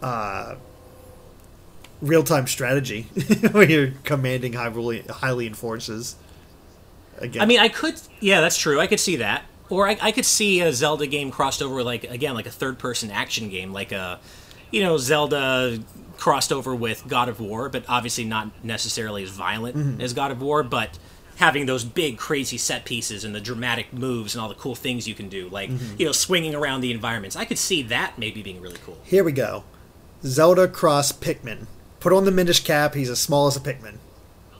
[SPEAKER 1] uh, real time strategy where you're commanding highly highly forces. Again,
[SPEAKER 2] I mean, I could. Yeah, that's true. I could see that, or I, I could see a Zelda game crossed over with like again like a third person action game, like a you know Zelda crossed over with God of War, but obviously not necessarily as violent
[SPEAKER 1] Mm-hmm.
[SPEAKER 2] as God of War, but having those big crazy set pieces and the dramatic moves and all the cool things you can do, like
[SPEAKER 1] Mm-hmm.
[SPEAKER 2] you know swinging around the environments. I could see that maybe being really cool.
[SPEAKER 1] here we go. Zelda cross Pikmin. Put on the Minish cap. He's as small as a Pikmin.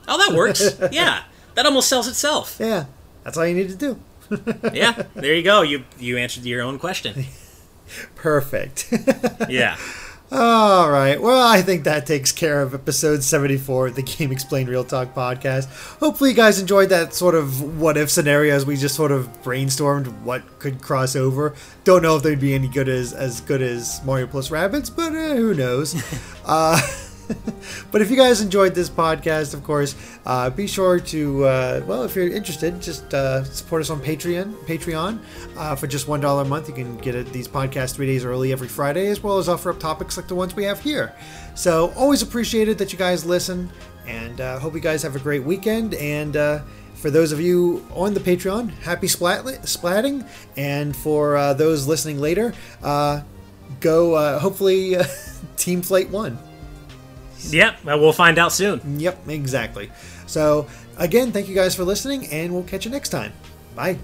[SPEAKER 2] Oh, that works. yeah, that almost sells itself.
[SPEAKER 1] Yeah, that's all you need to do.
[SPEAKER 2] Yeah, there you go. You you answered your own question.
[SPEAKER 1] Perfect.
[SPEAKER 2] Yeah.
[SPEAKER 1] All right. Well, I think that takes care of episode 74 of the GameXplain Real Talk podcast. Hopefully, you guys enjoyed that sort of what if scenarios. We just sort of brainstormed what could cross over. Don't know if they'd be any good as as good as Mario plus Rabbids, but eh, who knows? uh, but if you guys enjoyed this podcast, of course, uh, be sure to uh, well, if you're interested, just uh, support us on Patreon. Patreon uh, for just one dollar a month, you can get it, these podcasts three days early every Friday, as well as offer up topics like the ones we have here. So always appreciated that you guys listen, and uh, hope you guys have a great weekend. And uh, for those of you on the Patreon, happy splat- splatting, and for those listening later, go hopefully Team Flight won.
[SPEAKER 2] Yep. Well, we'll find out soon.
[SPEAKER 1] Yep, exactly. So, again, thank you guys for listening, and we'll catch you next time. Bye.